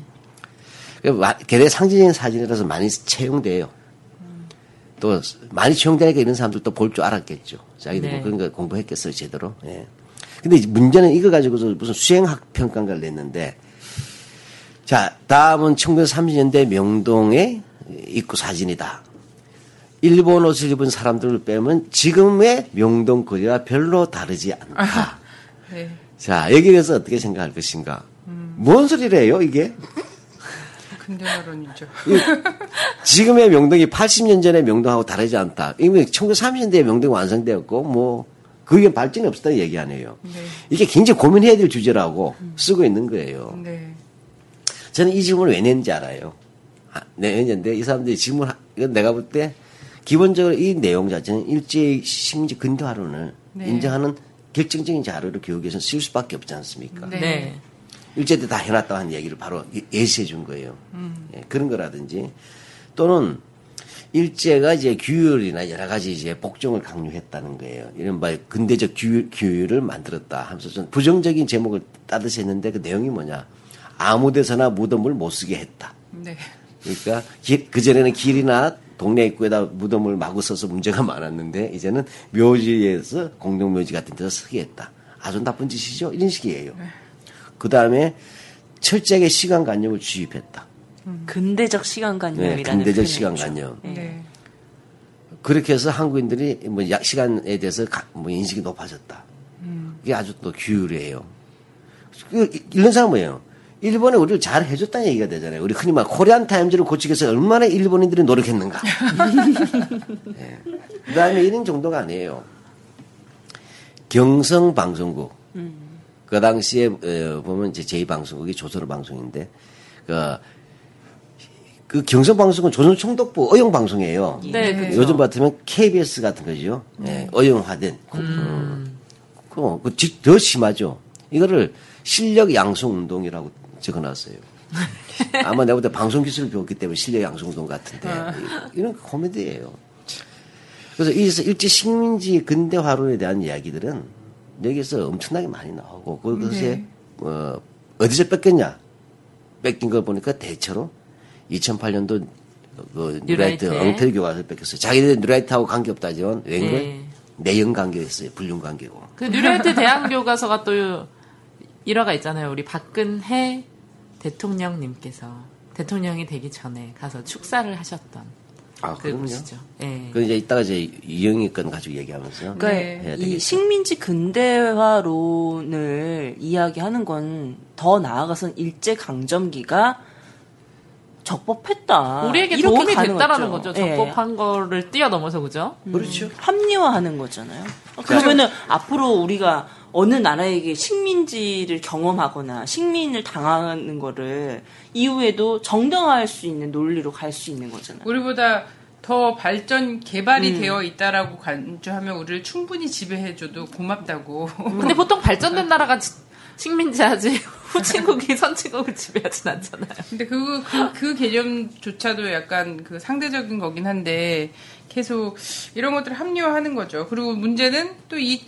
그 마- 굉장히 상징적인 사진이라서 많이 채용돼요. 또 많이 채용되니까 이런 사람들 또볼줄 알았겠죠. 자기들 뭐 네. 그런 거 공부했겠어요, 제대로. 예. 근데 이제 문제는 이거 가지고서 무슨 수행학 평가를 냈는데 자, 다음은 1930년대 명동의 입구 사진이다. 일본 옷을 입은 사람들을 빼면 지금의 명동 거리와 별로 다르지 않다. 네. 자, 여기에 대해서 어떻게 생각할 것인가? 뭔 소리래요, 이게? 근대화론이죠. 지금의 명동이 80년 전의 명동하고 다르지 않다. 이미 1930년대에 명동이 완성되었고, 뭐, 그게 발전이 없었다는 얘기 아니에요. 네. 이게 굉장히 고민해야 될 주제라고 쓰고 있는 거예요. 네. 저는 이 질문을 왜 냈는지 알아요. 아, 네, 냈는데 이 사람들이 질문, 이건 내가 볼 때 기본적으로 이 내용 자체는 일제의 식민지 근대화론을 네. 인정하는 결정적인 자료를 교육에서 쓸 수밖에 없지 않습니까? 네. 네. 일제 때 다 해놨다 하는 얘기를 바로 예- 예시해 준 거예요. 음. 예, 그런 거라든지 또는 일제가 이제 규율이나 여러 가지 이제 복종을 강요했다는 거예요. 이른바 근대적 규율, 규율을 만들었다 하면서 좀 부정적인 제목을 따듯이 했는데 그 내용이 뭐냐. 아무 데서나 무덤을 못 쓰게 했다. 네. 그러니까 그전에는 길이나 동네 입구에다 무덤을 마구 써서 문제가 많았는데 이제는 묘지에서 공동묘지 같은 데서 쓰게 했다. 아주 나쁜 짓이죠. 이런 식이에요. 그 다음에 철저하게 시간관념을 주입했다. 근대적 네, 시간관념이라는 근대적 표현이죠. 시간관념. 네. 그렇게 해서 한국인들이 뭐약 시간에 대해서 가- 뭐 인식이 높아졌다. 그게 아주 또 규율이에요. 그 이런 사람 뭐예요? 일본에 우리를 잘 해줬다는 얘기가 되잖아요. 우리 흔히 말 코리안 타임즈를 고치기 위해서 얼마나 일본인들이 노력했는가. 예. 그 다음에 이런 정도가 아니에요. 경성 방송국. 그 당시에 어, 보면 이제 제2방송국이 조선어 방송인데 그, 그 경성 방송은 조선 총독부 어용 방송이에요. 네, 그렇죠. 요즘 같으면 KBS 같은 거죠. 예, 어용화된. 음. 그, 그, 지- 더 심하죠. 이거를 실력 양성 운동이라고 적어놨어요. 아마 내가 볼때 방송 기술을 배웠기 때문에 실력 양성 운동 같은데 이- 이런 코미디예요. 그래서 이에서 일제 식민지 근대화론에 대한 이야기들은 여기서 엄청나게 많이 나오고 그것에 네. 어, 어디서 베꼈냐? 베낀 걸 보니까 대체로 2008년도 그 뉴라이트. 엉터리 교과서 베꼈어요. 자기들 뉴라이트하고 관계없다지만 웬걸 네. 내연 관계였어요. 불륜 관계고. 그 뉴라이트 대안 교과서가 또 일화가 있잖아요. 우리 박근혜 대통령님께서 대통령이 되기 전에 가서 축사를 하셨던 아, 그 그럼요. 예. 그 이제 이따가 이제 이영희 건 가지고 얘기하면서 그러니까 네. 이. 식민지 근대화론을 이야기하는 건 더 나아가선 일제 강점기가 적법했다. 우리에게 도움이 됐다라는 거죠. 예. 적법한 거를 뛰어넘어서 그죠? 그렇죠. 합리화하는 거잖아요. 그러면은 앞으로 우리가 어느 나라에게 식민지를 경험하거나 식민을 당하는 거를 이후에도 정당화할 수 있는 논리로 갈 수 있는 거잖아요. 우리보다 더 발전 개발이 음. 되어 있다라고 간주하면 우리를 충분히 지배해줘도 고맙다고. 근데 보통 발전된 나라가 지- 식민지하지 후진국이 선진국을 지배하진 않잖아요. 근데 그, 그, 그 개념조차도 약간 그 상대적인 거긴 한데 계속 이런 것들을 합리화하는 거죠. 그리고 문제는 또 이,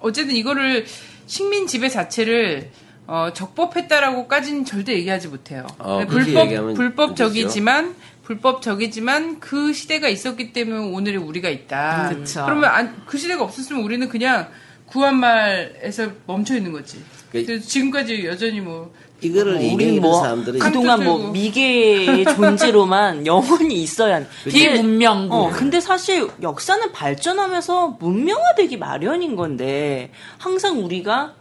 어쨌든 이거를 식민 지배 자체를 어, 적법했다라고까지는 절대 얘기하지 못해요. 어, 네, 그렇게 불법, 얘기하면 불법적이지만, 불법적이지만 그 시대가 있었기 때문에 오늘의 우리가 있다. 그쵸. 그러면 안- 그 시대가 없었으면 우리는 그냥 구한말에서 멈춰 있는 거지. 그- 지금까지 여전히 뭐 이거를 뭐 얘기하는 뭐 사람들은 그동안 뭐. 미개의 존재로만 영원히 있어야 하는. 비문명국. 어, 근데 사실 역사는 발전하면서 문명화되기 마련인 건데 항상 우리가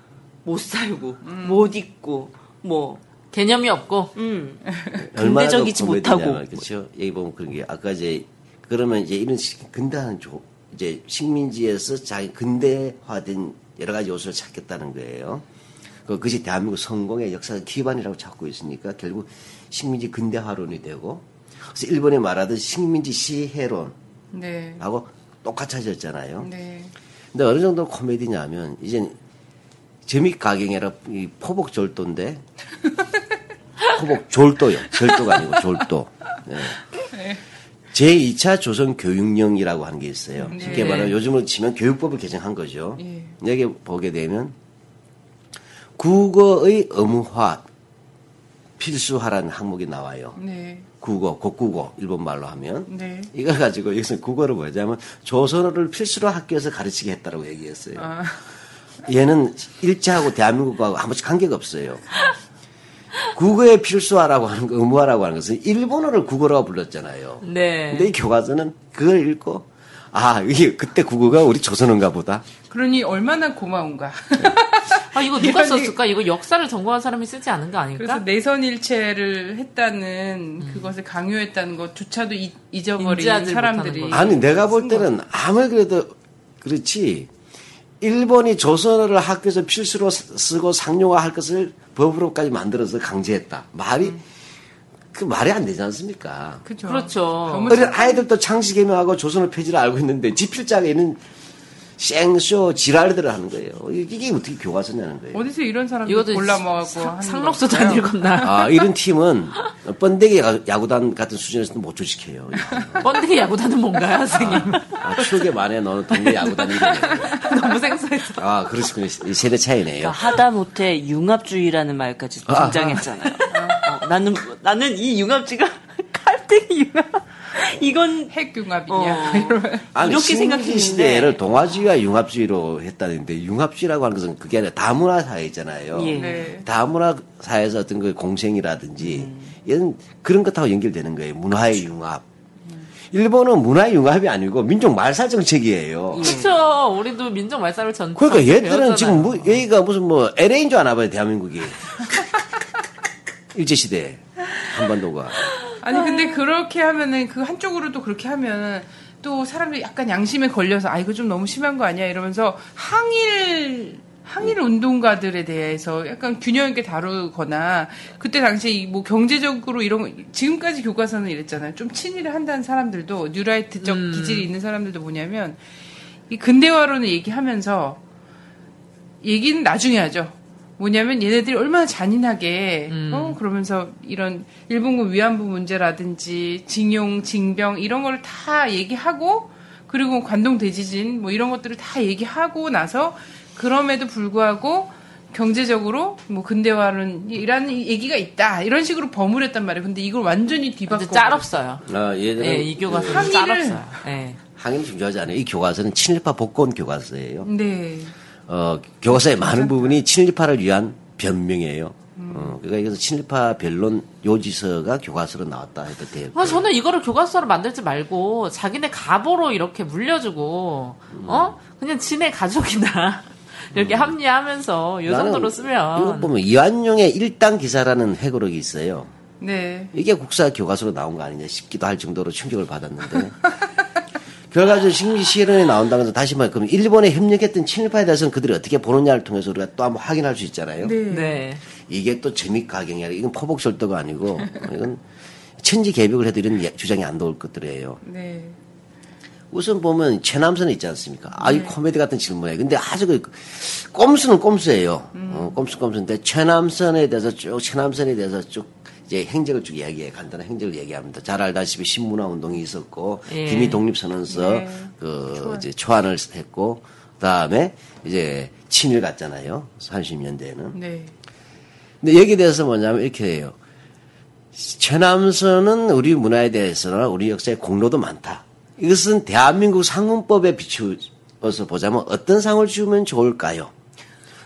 못 살고 못 입고 뭐 개념이 없고 음. 근대적이지 못하고. 그렇죠. 여기 보면 그런 게 아까 이제 그러면 이제 이런 식- 근대한 조 이제 식민지에서 자기 근대화된 여러 가지 요소를 찾겠다는 거예요. 그- 그것이 대한민국 성공의 역사의 기반이라고 찾고 있으니까 결국 식민지 근대화론이 되고 그래서 일본이 말하던 식민지 시해론하고 네. 똑같아졌잖아요. 네. 근데 어느 정도 코미디냐면 이제 재미 가경이 아니라 이 포복 절도인데 포복 졸도요. 절도가 아니고 졸도. 네. 제2차 조선 교육령이라고 하는 게 있어요. 쉽게 네. 말하면 요즘으로 치면 교육법을 개정한 거죠. 예. 여기 보게 되면 국어의 의무화 필수화라는 항목이 나와요. 네. 국어, 국국어 일본 말로 하면 네. 이걸 가지고 여기서 국어를 뭐냐면 조선어를 필수로 학교에서 가르치게 했다고 얘기했어요. 아, 얘는 일제하고 대한민국하고 아무튼 관계가 없어요. 국어의 필수화라고 하는 거, 의무화라고 하는 것은 일본어를 국어라고 불렀잖아요. 네. 근데 이 교과서는 그걸 읽고 아 이게 그때 국어가 우리 조선어인가 보다. 그러니 얼마나 고마운가. 아 이거 누가 썼을까? 이거 역사를 전공한 사람이 쓰지 않은 거 아닐까? 그래서 내선일체를 했다는 그것을 강요했다는 것조차도 이- 잊어버린 사람들이. 아니 내가 볼 때는 아무리 그래도 그렇지 일본이 조선어를 학교에서 필수로 쓰- 쓰고 상용화할 것을 법으로까지 만들어서 강제했다. 말이 그 말이 안 되지 않습니까? 그죠. 그렇죠. 어린 아이들도 창씨 개명하고 조선어 표지를 알고 있는데 지필자가 있는 생쇼 지랄들을 하는 거예요. 이게 어떻게 교과서냐는 거예요. 어디서 이런 사람들 이것도 골라 먹고 상- 하는 상록수도? 안 읽었나? 아, 이런 팀은 번데기 야- 야구단 같은 수준에서는 못 조직해요. 번데기 야구단은 뭔가요, 선생님? 아, 추억에 만에 너는 동네 야구단 이름이에요. 너무 생소해서. 아, 그렇군요. 이 세대 차이네요. 그러니까 하다 못해 융합주의라는 말까지 아. 등장했잖아요. 어, 나는 나는 이 융합주의가 칼등이 융합 이건 핵융합이냐. 어. 아니, 이렇게 생각했는데. 시대를 동아주의와 융합주의로 했다는데 융합주의라고 하는 것은 그게 아니라 다문화 사회 있잖아요. 예. 네. 다문화 사회에서 어떤 그 공생이라든지 이런 그런 것하고 연결되는 거예요. 문화의 융합. 일본은 문화의 융합이 아니고 민족 말살 정책이에요. 그렇죠. 우리도 민족 말살을 전. 그러니까 얘들은 배웠잖아요. 지금 뭐, 여기가 무슨 뭐 LA인 줄 아나 봐요, 대한민국이. 일제 시대, 한반도가. 아니 근데 그렇게 하면은 그 한쪽으로도 그렇게 하면은 또 사람들이 약간 양심에 걸려서 아 이거 좀 너무 심한 거 아니야 이러면서 항일 항일 운동가들에 대해서 약간 균형 있게 다루거나 그때 당시에 이뭐 경제적으로 이런 거 지금까지 교과서는 이랬잖아요 좀 친일을 한다는 사람들도 뉴라이트적 음. 기질이 있는 사람들도 뭐냐면 이 근대화론을 얘기하면서 얘기는 나중에 하죠. 뭐냐면 얘네들이 얼마나 잔인하게 음. 어 그러면서 이런 일본군 위안부 문제라든지 징용 징병 이런 거를 다 얘기하고 그리고 관동 대지진 뭐 이런 것들을 다 얘기하고 나서 그럼에도 불구하고 경제적으로 뭐 근대화는 이라는 얘기가 있다 이런 식으로 버무렸단 말이에요. 근데 이걸 완전히 뒤바꿔 짤없어요. 아, 얘들은 예, 이 교과서는 항의를- 짤없어요. 예. 항의는 중요하지 않아요. 이 교과서는 친일파 복권 교과서예요. 네. 어, 교과서의 많은 부분이 친일파를 위한 변명이에요. 어, 그러니까 이것은 친일파 변론 요지서가 교과서로 나왔다 해도 돼요. 아, 저는 이거를 교과서로 만들지 말고 자기네 가보로 이렇게 물려주고 어 그냥 지네 가족이나 이렇게 합리하면서 요 정도로 이거 쓰면 보면 이완용의 일당 기사라는 회고록이 있어요. 네. 이게 국사 교과서로 나온 거 아니냐 싶기도 할 정도로 충격을 받았는데 결과적으로 식민지 실현에 나온다고 해서 다시 말해 그럼 일본에 협력했던 친일파에 대해서는 그들이 어떻게 보느냐를 통해서 우리가 또 한번 확인할 수 있잖아요. 네. 네. 이게 또 재미 가경이 아니라 이건 포복절도가 아니고 이건 천지 개벽을 해도 이런 예- 주장이 안 나올 것들이에요. 네. 우선 보면 최남선 있지 않습니까? 아주 코미디 같은 질문이에요. 근데 아주 그 꼼수는 꼼수예요. 어, 꼼수 꼼수인데 최남선에 대해서 쭉 최남선에 대해서 쭉 이제 행적을 쭉 이야기해 간단한 행적을 얘기합니다. 잘 알다시피 신문화 운동이 있었고 예. 김이 독립선언서 네. 그 이제 초안을 했고 그다음에 이제 친일 갔잖아요. 30년대에는. 네. 근데 여기에 대해서 뭐냐면 이렇게 해요. 최남선은 우리 문화에 대해서나 우리 역사에 공로도 많다. 이것은 대한민국 상문법에 비추어서 보자면 어떤 상을 주면 좋을까요?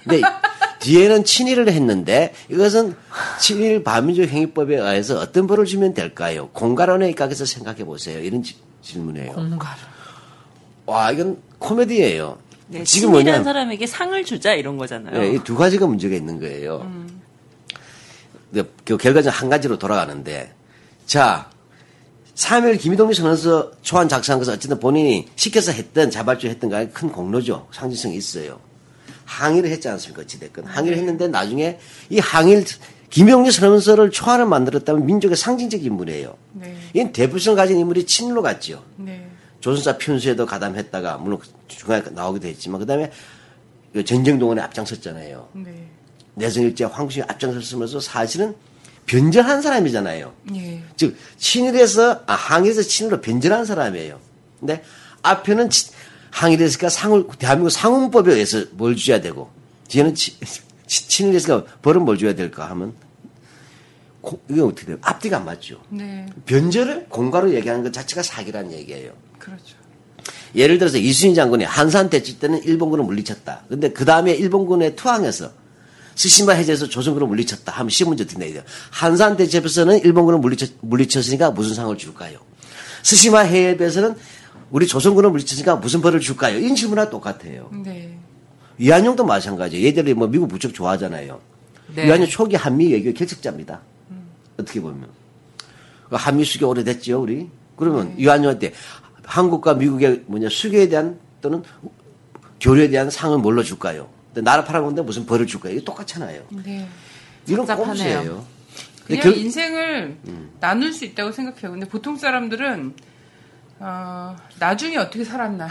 근데 뒤에는 친일을 했는데 이것은 친일 반민족 행위법에 의해서 어떤 벌을 주면 될까요? 공가론의 입각에서 생각해 보세요. 이런 지- 질문이에요. 공가로. 와 이건 코미디예요. 네, 지금 친일한 뭐냐? 사람에게 상을 주자 이런 거잖아요. 네, 이두 가지가 문제가 있는 거예요. 근데 그 결과적으로 한 가지로 돌아가는데, 자, 3일 김희동리 선언서 초안 작성한 것은 어쨌든 본인이 시켜서 했던 자발적으로 했던 거에 큰 공로죠. 상징성이 있어요. 항의를 했지 않습니까? 어찌됐건. 항의를 했는데 나중에 이 항의를, 김영리 선언서를 초안을 만들었다면 민족의 상징적 인물이에요. 네. 이건 대불성 가진 인물이 친일로 갔죠. 네. 조선사 편수에도 가담했다가 물론 중간에 나오기도 했지만 그다음에 그 전쟁 동원에 앞장섰잖아요. 네. 내성일제 황신이 앞장섰으면서 사실은 변절한 사람이잖아요. 예. 즉 친일에서 아, 항일에서 친일로 변절한 사람이에요. 근데 앞에는 치- 항일에서가 상을 대한민국 상훈법에 의해서 뭘 줘야 되고 뒤에는 치, 치- 친일에서가 벌은 뭘 줘야 될까 하면 고- 이게 어떻게 돼요? 앞뒤가 안 맞죠. 네. 변절을 공가로 얘기하는 것 자체가 사기라는 얘기예요. 그렇죠. 예를 들어서 이순신 장군이 한산 대치 때는 일본군을 물리쳤다. 근데 그 다음에 일본군에 투항해서 스시마 해제해서 조선군을 물리쳤다 하면 시험 문제 어떻게 내야 돼요? 한산 대첩에서는 일본군을 물리쳤, 물리쳤으니까 무슨 상을 줄까요? 스시마 해협에서는 우리 조선군을 물리쳤으니까 무슨 벌을 줄까요? 이런 질문과 똑같아요. 네. 이한용도 마찬가지예요. 얘들이 뭐 미국 무척 좋아하잖아요. 네. 이한용 초기 한미 외교 결석자입니다. 어떻게 보면. 그 한미 수교 오래됐죠, 우리? 그러면 이한용한테 한국과 미국의 뭐냐 수교에 대한 또는 교류에 대한 상을 뭘로 줄까요? 나라 팔아 건데 무슨 벌을 줄까요? 이게 똑같잖아요. 네. 이런. 꼼수예요. 그냥 결- 인생을 나눌 수 있다고 생각해요. 근데 보통 사람들은 어, 나중에 어떻게 살았나.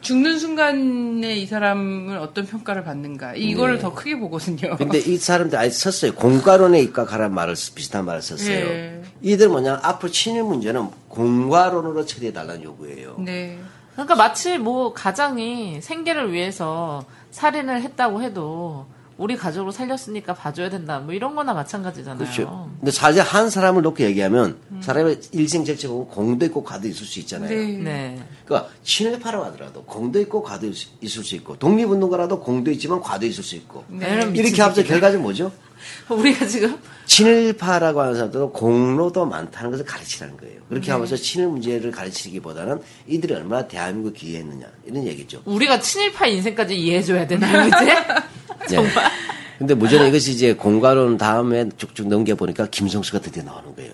죽는 순간에 이 사람을 어떤 평가를 받는가. 이거를 네. 더 크게 보거든요. 근데 이 사람들 아예 썼어요. 공과론에 입각하라는 말을 쓰- 비슷한 말을 썼어요. 예. 이들 뭐냐 앞으로 친일 문제는 공과론으로 처리해 달라는 요구예요. 네. 그러니까 마치 뭐 가장이 생계를 위해서 살인을 했다고 해도 우리 가족으로 살렸으니까 봐줘야 된다. 뭐 이런 거나 마찬가지잖아요. 그렇죠. 근데 사실 한 사람을 놓고 얘기하면 사람의 일생 전체 보면 공도 있고 과도 있을 수 있잖아요. 네. 네. 그러니까 친일파라고 하더라도 공도 있고 과도 있- 있을 수 있고 독립운동가라도 공도 있지만 과도 있을 수 있고 네. 이렇게 합쳐 결과는 뭐죠? 우리가 지금 친일파라고 하는 사람들은 공로도 많다는 것을 가르치라는 거예요. 그렇게 하면서 친일 문제를 가르치기보다는 이들이 얼마나 대한민국 기여했느냐 이런 얘기죠. 우리가 친일파 인생까지 이해해줘야 되나요, 이제? 네. 근데 무전에 이것이 이제 공과론 다음에 쭉쭉 넘겨보니까 김성수가 드디어 나오는 거예요.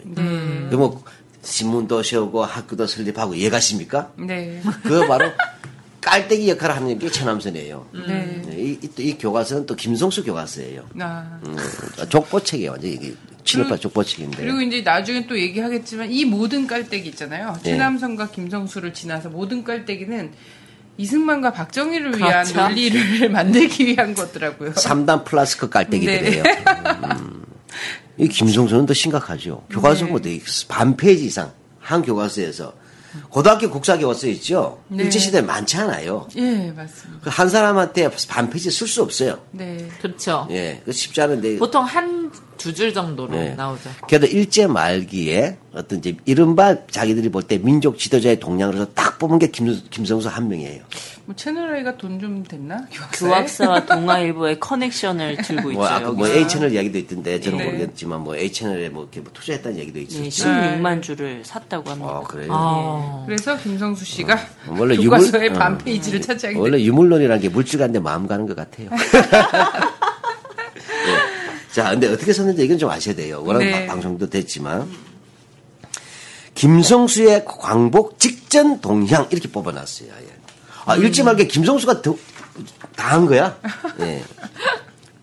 그뭐 신문도 세우고 학교도 설립하고 이해가십니까? 네. 그거 바로 깔때기 역할을 하는 게 천암선이에요. 네. 네, 이, 이, 또이 교과서는 또 김성수 교과서예요. 아. 음, 족보책이에요. 완전 이게 친일파 그리고- 족보책인데. 그리고 이제 나중에 또 얘기하겠지만 이 모든 깔때기 있잖아요. 네. 최남선과 김성수를 지나서 모든 깔때기는 이승만과 박정희를 위한 그렇죠. 논리를 만들기 위한 거더라고요. 3단 플라스크 깔때기들이에요. 네. 음. 이 김성수는 더 심각하죠. 교과서보다 반 페이지 이상 한 교과서에서 고등학교 국사 교과서 있죠. 네. 일제 시대 많지 않아요. 예, 맞습니다. 그 한 사람한테 반 페이지 쓸 수 없어요. 네. 그렇죠. 예, 그 쉽지 않은데. 보통 한 두 줄 정도로 네. 나오죠. 그래도 일제 말기에 어떤 이제 이른바 자기들이 볼 때 민족 지도자의 동량으로서 딱 뽑은 게 김, 김성수 한 명이에요. 뭐 채널 A가 돈 좀 됐나? 교학사에? 교학사 와 동아일보의 커넥션을 들고 있죠. 뭐, 아까 뭐 여기서. A 채널 이야기도 있던데 저는 네. 모르겠지만 뭐 A 채널에 뭐 이렇게 뭐 투자했다는 얘기도 예, 있었죠. 16만 주를 샀다고 합니다. 아 그래요. 아. 그래서 김성수 씨가 원래 교과서의 유물- 반 어. 페이지를 차지하게 원래 유물론이라는 게 물질과인데 마음 가는 것 같아요. 예. 자, 근데 어떻게 썼는지 이건 좀 아셔야 돼요. 워낙 네. 바- 방송도 됐지만. 김성수의 광복 직전 동향 이렇게 뽑아놨어요. 예. 아, 읽지 말게 김성수가 다한 거야. 예.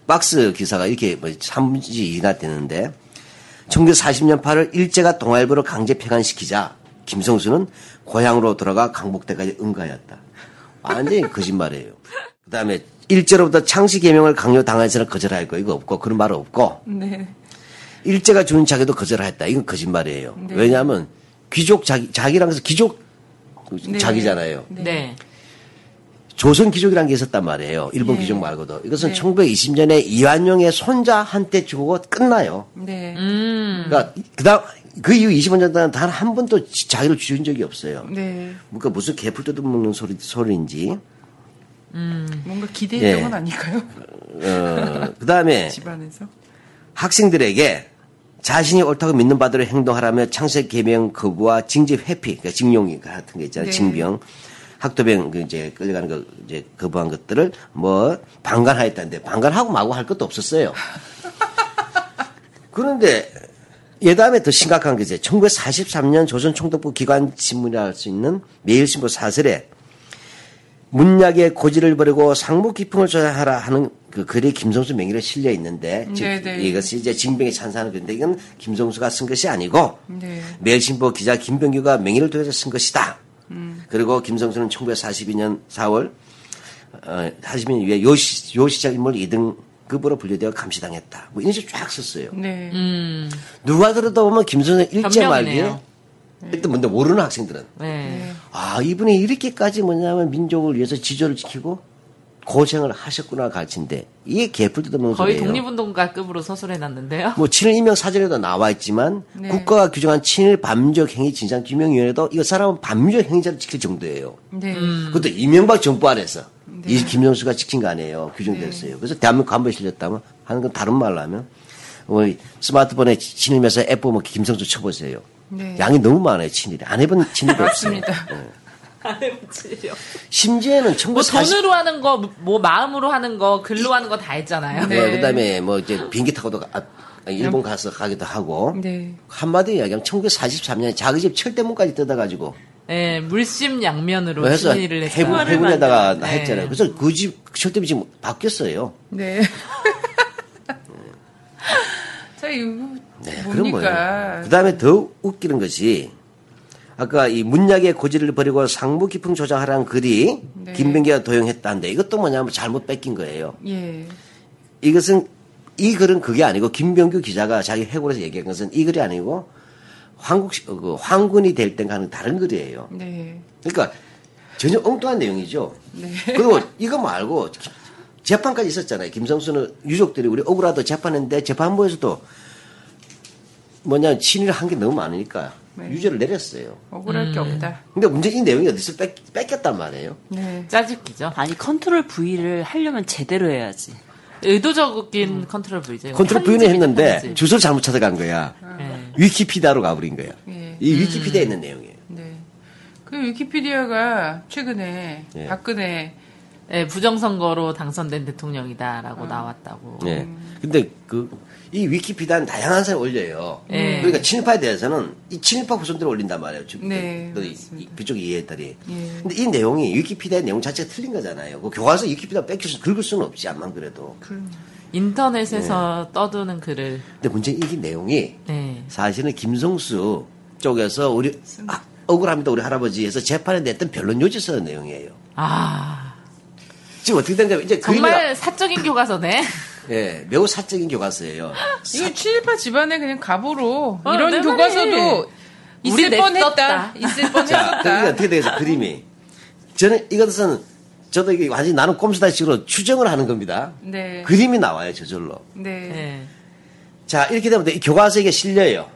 박스 기사가 이렇게 뭐 3분지 2나 되는데 1940년 8월 일제가 동아일보를 강제 폐간시키자 김성수는 고향으로 돌아가 강복대까지 응가하였다. 완전히 거짓말이에요. 그 다음에 일제로부터 창시 개명을 강요당해서는 거절할 거 이거 없고 그런 말 없고 네. 일제가 주는 자기도 거절했다. 이건 거짓말이에요. 네. 왜냐하면 귀족 자기 자기랑 해서 귀족 네. 자기잖아요. 네. 조선 귀족이라는 게 있었단 말이에요. 일본 네. 귀족 말고도. 이것은 네. 1920년에 이완용의 손자한테 주고 끝나요. 네. 음. 그러니까 그다음 그 이후 25년 동안 단 한 번도 지- 자기를 주인 적이 없어요. 네. 그러니까 무슨 개풀 뜯어먹는 소리 소리인지. 뭔가 기대했던 예. 건 아닐까요? 어, 그다음에 집안에서. 학생들에게 자신이 옳다고 믿는 바대로 행동하라며 창세 개명 거부와 징계 회피, 그러니까 징용 같은 거 있잖아요. 네. 징병, 학도병 그 이제 끌려가는 거 이제 거부한 것들을 뭐 방관하였다는데 방관하고 마고 할 것도 없었어요. 그런데 예다음에 더 심각한 게 이제 1943년 조선 총독부 기관 신문이라 할 수 있는 매일신보 사설에 문약의 고지를 버리고 상무 기풍을 조사하라 하는 그 글이 김성수 명의로 실려 있는데 즉 네네. 이것이 이제 징병에 찬성하는 건데 이건 김성수가 쓴 것이 아니고 네. 매일신보 기자 김병규가 명의를 통해서 쓴 것이다. 음. 그리고 김성수는 1942년 4월 어, 40년 이후에 요시, 요시장 인물 2등급으로 분류되어 감시당했다. 뭐 이런 식으로 쫙 썼어요. 네. 음. 누가 들어도 보면 김성수 일제 말기에 변명이네요. 일단 뭔데 모르는 학생들은 네. 아 이분이 이렇게까지 뭐냐면 민족을 위해서 지조를 지키고 고생을 하셨구나 가르친데 이게 개풀 뜯어먹는 거의 소리예요. 독립운동가급으로 서술해놨는데요. 뭐 친일 임명 사전에도 나와 있지만 네. 국가가 규정한 친일 반민족 행위 진상 규명위원회도 이거 사람은 반민족 행위자를 지킬 정도예요. 네. 그것도 이명박 정부 안에서 이 김정수가 지킨 거 아니에요. 규정됐어요. 그래서 대한민국 간부에 실렸다면 하는 건 다른 말로 하면 뭐 스마트폰에 친일 매사 앱 보면 김성수 쳐보세요. 네. 양이 너무 많아요 친일이 안 해본 친일이 없어 심지어는 뭐1940 돈으로 하는 거, 뭐 마음으로 하는 거, 글로 하는 거 다 했잖아요. 네. 네, 그다음에 뭐 이제 비행기 타고도 가- 아, 일본 가서 가기도 하고 네. 한마디 이야기하면 1943년에 자기 집 철대문까지 뜯어가지고 네, 물심 양면으로 해서 친일을 해군. 해군에다가 네. 했잖아요. 그래서 그 집 철대문 지금 바뀌었어요. 네. 자, 이거 네, 그런 뭡니까? 거예요. 그다음에 더 웃기는 것이 아까 이 문약의 고지를 버리고 상무 기풍 조장하라는 글이 네. 김병기가 도용했다는데 이것도 뭐냐면 잘못 뺏긴 거예요. 예. 이것은 이 글은 그게 아니고 김병규 기자가 자기 회고에서 얘기한 것은 이 글이 아니고 황국 어, 그 황군이 될 땐 가는 다른 글이에요. 네. 그러니까 전혀 엉뚱한 내용이죠. 네. 그리고 이거 말고 재판까지 있었잖아요. 김성수는 유족들이 우리 억울하다고 재판했는데 재판부에서도 뭐냐 친일 한게 너무 많으니까 네. 유죄를 내렸어요. 억울할 게 없다. 근데 문제 이 내용이 어디서 베, 베꼈단 말이에요. 네. 짜집기죠. 아니 control V를 하려면 제대로 해야지. 의도적인 control V죠. control V인을 했는데 주소를 잘못 찾아간 거야. 네. 위키피디아로 가버린 거야. 예. 이 위키피디아에 있는 내용이에요. 네. 그 위키피디아가 최근에 예. 박근혜 네, 부정선거로 당선된 대통령이다라고 나왔다고. 예. 근데 그 이 위키피디아는 다양한 사람이 올려요. 예. 그러니까 친일파에 대해서는 이 친일파 후손들이 올린단 말이에요. 지금 네, 그 이-. 이- 그쪽 이해들이. 예. 근데 이 내용이 위키피디아의 내용 자체가 틀린 거잖아요. 그 교과서 위키피디아 뺏겨서 긁을 수는 없지 않만 그래도. 인터넷에서 네. 떠드는 글을. 근데 문제 이게 내용이 네. 사실은 김성수 쪽에서 우리 아, 억울합니다 우리 할아버지에서 재판에 냈던 변론 요지 서 내용이에요. 아. 지금 어떻게 된가 이제 그 정말 의미가- 사적인 교과서네. 예, 매우 사적인 교과서예요. 이게 친일파 집안의 그냥 가보로 어, 이런 내 교과서도 있을 뻔했다. 있을 자, 그게 뻔했었다. 어떻게 되겠어 그림이. 저는 이것은 저도 이게 완전히 나는 꼼수다식으로 추정을 하는 겁니다. 네. 그림이 나와요 저절로. 네. 네. 자 이렇게 되면 이 교과서에 이게 실려요.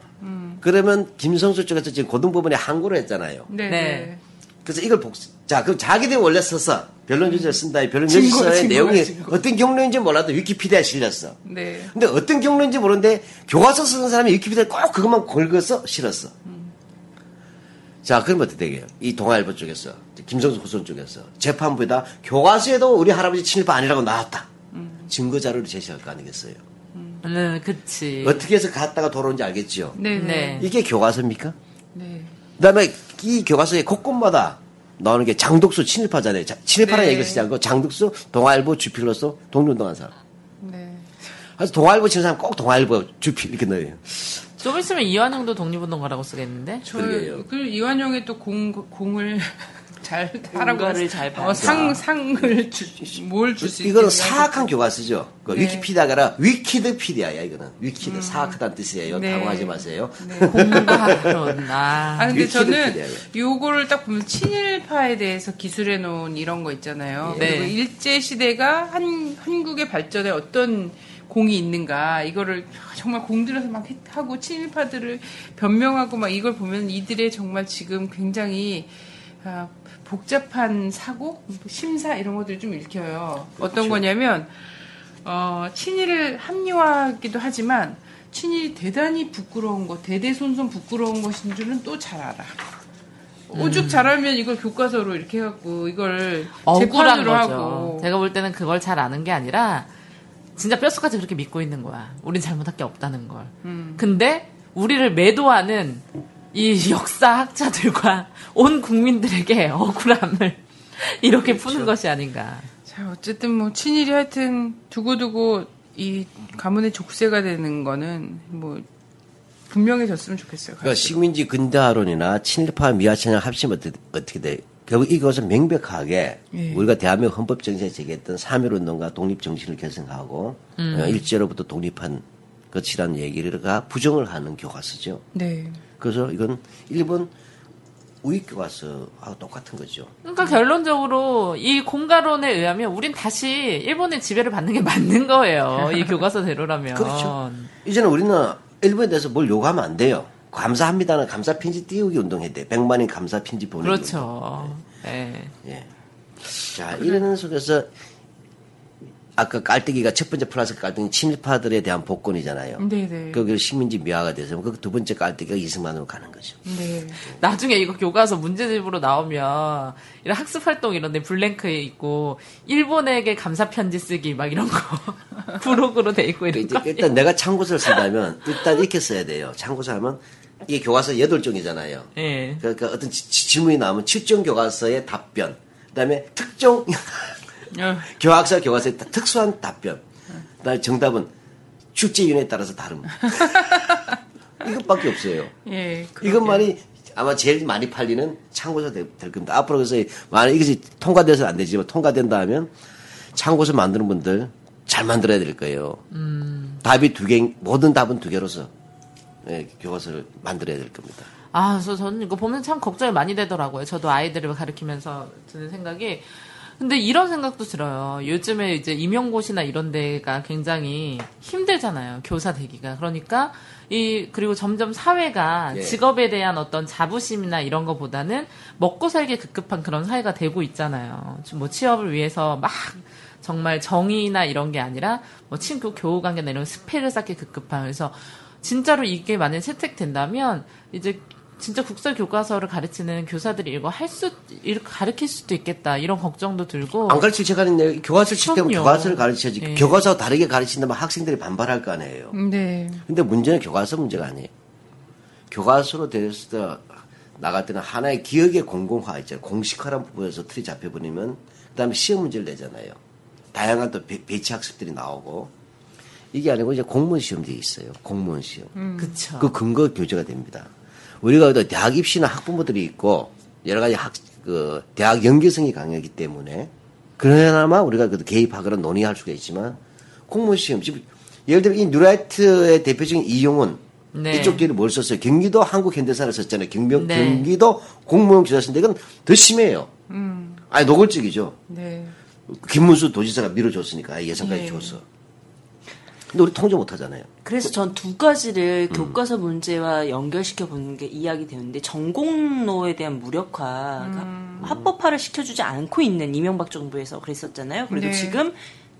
그러면 김성수 쪽에서 지금 고등법원에 항고를 했잖아요. 네. 그래서 이걸 복, 자, 그럼 자기들이 원래 썼어. 변론 주제를 쓴다. 이 변론 증거야, 내용이 증거. 어떤 경로인지 몰라도 위키피디아에 실렸어. 네. 근데 어떤 경로인지 모르는데 교과서 쓰는 사람이 위키피디아에 꼭 그것만 걸어서 실었어. 자, 그러면 어떻게 되게요? 이 동아일보 쪽에서, 김성수 후손 쪽에서 재판부에다 교과서에도 우리 할아버지 친일파 아니라고 나왔다. 증거 자료를 제시할 거 아니겠어요? 네, 그치. 어떻게 해서 갔다가 돌아오는지 알겠지요? 네. 네. 네. 이게 교과서입니까? 네. 그 다음에 이 교과서의 곳곳마다 나오는 게 장독수 친일파잖아요. 자- 친일파라는 네. 얘기를 쓰지 않고 장독수, 동아일보, 주필로서 동료운동한 사람. 네. 그래서 동아일보 치는 사람 꼭 동아일보, 주필 이렇게 넣어요. 좀 있으면 이완용도 독립운동가라고 쓰겠는데? 저, 그러게요. 그 이완용이 또 공, 공을 잘 하라고 그랬- 잘 어, 상, 상을 주, 뭘줄수 있지? 이거는 사악한 교과서죠. 그 네. 위키피디아가 아니라 위키드피디아야 이거는. 위키드 사악하다는 뜻이에요. 네. 당황하지 마세요. 공과론, 아. 아, 근데. 저는 요거를 딱 보면 친일파에 대해서 기술해 놓은 이런 거 있잖아요. 네. 그리고 일제 시대가 한, 한국의 발전에 어떤 공이 있는가, 이거를 정말 공들여서 막 하고 친일파들을 변명하고 막 이걸 보면 이들의 정말 지금 굉장히 아, 복잡한 사고, 심사 이런 것들이 좀 읽혀요. 어떤 거냐면, 어, 친일을 합리화하기도 하지만 친일이 대단히 부끄러운 것, 대대손손 부끄러운 것인 줄은 또 잘 알아. 오죽 잘하면 이걸 교과서로 이렇게 해갖고 이걸 억울한 재판으로 거죠. 하고 제가 볼 때는 그걸 잘 아는 게 아니라 진짜 뼛속까지 그렇게 믿고 있는 거야. 우린 잘못할 게 없다는 걸. 음. 근데 우리를 매도하는 이 역사학자들과 온 국민들에게 억울함을 이렇게 그렇죠. 푸는 것이 아닌가. 자 어쨌든 뭐 친일이 하여튼 두고두고 이 가문의 족쇄가 되는 거는 뭐 분명해졌으면 좋겠어요. 그러니까. 식민지 근대화론이나 친일파 미화천양 합치면 어떻게, 어떻게 돼? 결국 이것은 명백하게 예. 우리가 대한민국 헌법 정신에 제기했던 3.1운동과 독립 정신을 계승하고 어, 일제로부터 독립한 것이라는 얘기가 부정을 하는 교과서죠. 네. 그래서 이건 일본 우익 교과서하고 똑같은 거죠. 그러니까 결론적으로 이 공가론에 의하면 우린 다시 일본의 지배를 받는 게 맞는 거예요. 이 교과서대로라면. 그렇죠. 이제는 우리는 일본에 대해서 뭘 요구하면 안 돼요. 감사합니다는 감사 편지 띄우기 운동해야 돼. 100만인 감사 편지 보내기. 그렇죠. 예. 예. 자, 이러는 속에서 아까 깔때기가 첫 번째 플러스 깔때기 친일파들에 대한 복권이잖아요. 네네. 거기 식민지 미화가 돼서 그 두 번째 깔때기가 이승만으로 가는 거죠. 네. 나중에 이거 교과서 문제집으로 나오면 이런 학습 활동 이런 데 블랭크에 있고 일본에게 감사 편지 쓰기 막 이런 거 부록으로 돼 있고 이런 이제 거. 일단 내가 참고서를 쓴다면 일단 이렇게 써야 돼요. 참고서 하면 이게 교과서 여덟 종이잖아요. 예. 그러니까 어떤 지- 지- 질문이 나오면 칠종 교과서의 답변, 그다음에 특종 어, 교학사 교과서의 다- 특수한 답변, 그다음에 정답은 출제 위원회에 따라서 다름. 이것밖에 없어요. 예. 이것만이 아마 제일 많이 팔리는 참고서 될, 될 겁니다. 앞으로 그래서 만약 이것이 통과돼서 안 되지만 통과된다 하면 참고서 만드는 분들 잘 만들어야 될 거예요. 답이 두 개, 모든 답은 두 개로서 예, 교과서를 만들어야 될 겁니다. 아, 그래서 저는 이거 보면 참 걱정이 많이 되더라고요. 저도 아이들을 가르치면서 드는 생각이. 근데 이런 생각도 들어요. 요즘에 이제 임용고시나 이런 데가 굉장히 힘들잖아요. 교사 되기가. 그러니까 이 그리고 점점 사회가 예. 직업에 대한 어떤 자부심이나 이런 거보다는 먹고 살기 급급한 그런 사회가 되고 있잖아요. 뭐 취업을 위해서 막 정말 정의나 이런 게 아니라 뭐 친구 교우 관계나 이런 스펙을 쌓기 급급한 그래서 진짜로 이게 만약 채택된다면 이제 진짜 국사 교과서를 가르치는 교사들이 이거 할 수, 이렇게 가르칠 수도 있겠다 이런 걱정도 들고 안 가르칠 제가 하는 교과서를 칠 때면. 교과서를 가르쳐야지. 예. 교과서 다르게 가르친다면 학생들이 반발할 거 아니에요. 네. 근데 문제는 교과서 문제가 아니에요. 교과서로 되어서 나갈 때는 하나의 기억의 공공화 있잖아요. 공식화란 부분에서 틀이 잡혀버리면 그 다음에 시험 문제를 내잖아요. 다양한 또 배, 배치 학습들이 나오고 이게 아니고 이제 공무원 시험들이 있어요. 공무원 시험. 그쵸. 그 근거 교재가 됩니다. 우리가 또 대학 입시나 학부모들이 있고 여러 가지 학, 그 대학 연계성이 강하기 때문에 그나마 우리가 그 개입하거나 논의할 수가 있지만 공무원 시험 지금 예를 들어 이 뉴라이트의 대표적인 이용은 네. 이쪽 뒤를 뭘 썼어요? 경기도 한국현대사를 썼잖아요. 경병, 네. 경기도 공무원 교사 썼는데 이건 더 심해요. 아니 노골적이죠. 네. 김문수 도지사가 밀어줬으니까 예산까지 네. 줬어. 근데 우리 통제 못 하잖아요. 그래서 전 두 가지를 교과서 문제와 연결시켜 보는 게 이야기 되는데 전공로에 대한 무력화가 합법화를 시켜주지 않고 있는 이명박 정부에서 그랬었잖아요. 그래도 네. 지금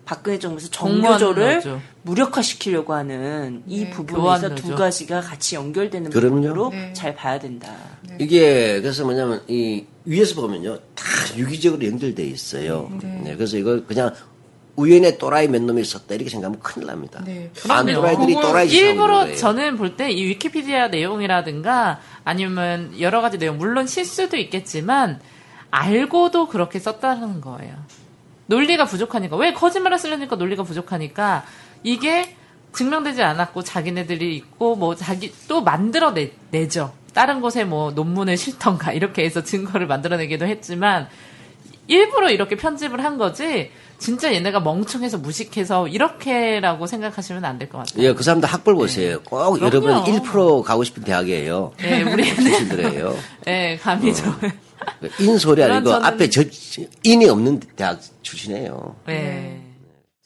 박근혜 정부에서 정교조를. 무력화시키려고 하는 이 네. 부분에서 두. 가지가 같이 연결되는 그럼요. 부분으로 네. 잘 봐야 된다. 이게 그래서 뭐냐면 이 위에서 보면요 다 유기적으로 연결돼 있어요. 네, 그래서 이걸 그냥 우연의 또라이 몇 놈이 있었다 이렇게 생각하면 큰일 납니다. 네. 안. 또라이들이 또라이 일부러 거예요. 저는 볼 때 이 위키피디아 내용이라든가 아니면 여러 가지 내용 물론 실수도 있겠지만 알고도 그렇게 썼다는 거예요. 논리가 부족하니까 왜 거짓말을 쓰려니까 논리가 부족하니까 이게 증명되지 않았고 자기네들이 있고 뭐 자기 또 만들어 내, 내죠. 다른 곳에 뭐 논문을 실던가 이렇게 해서 증거를 만들어내기도 했지만 일부러 이렇게 편집을 한 거지 진짜 얘네가 멍청해서 무식해서 이렇게라고 생각하시면 안 될 것 같아요. 예, 그 사람들 학벌 보세요. 꼭 여러분 그럼요. 1% 가고 싶은 대학이에요. 네, 우리는 출신들이에요. 네, 감이 좀. 인소리 그런 아니고 저는- 앞에 저, 인이 없는 대학 출신이에요. 네.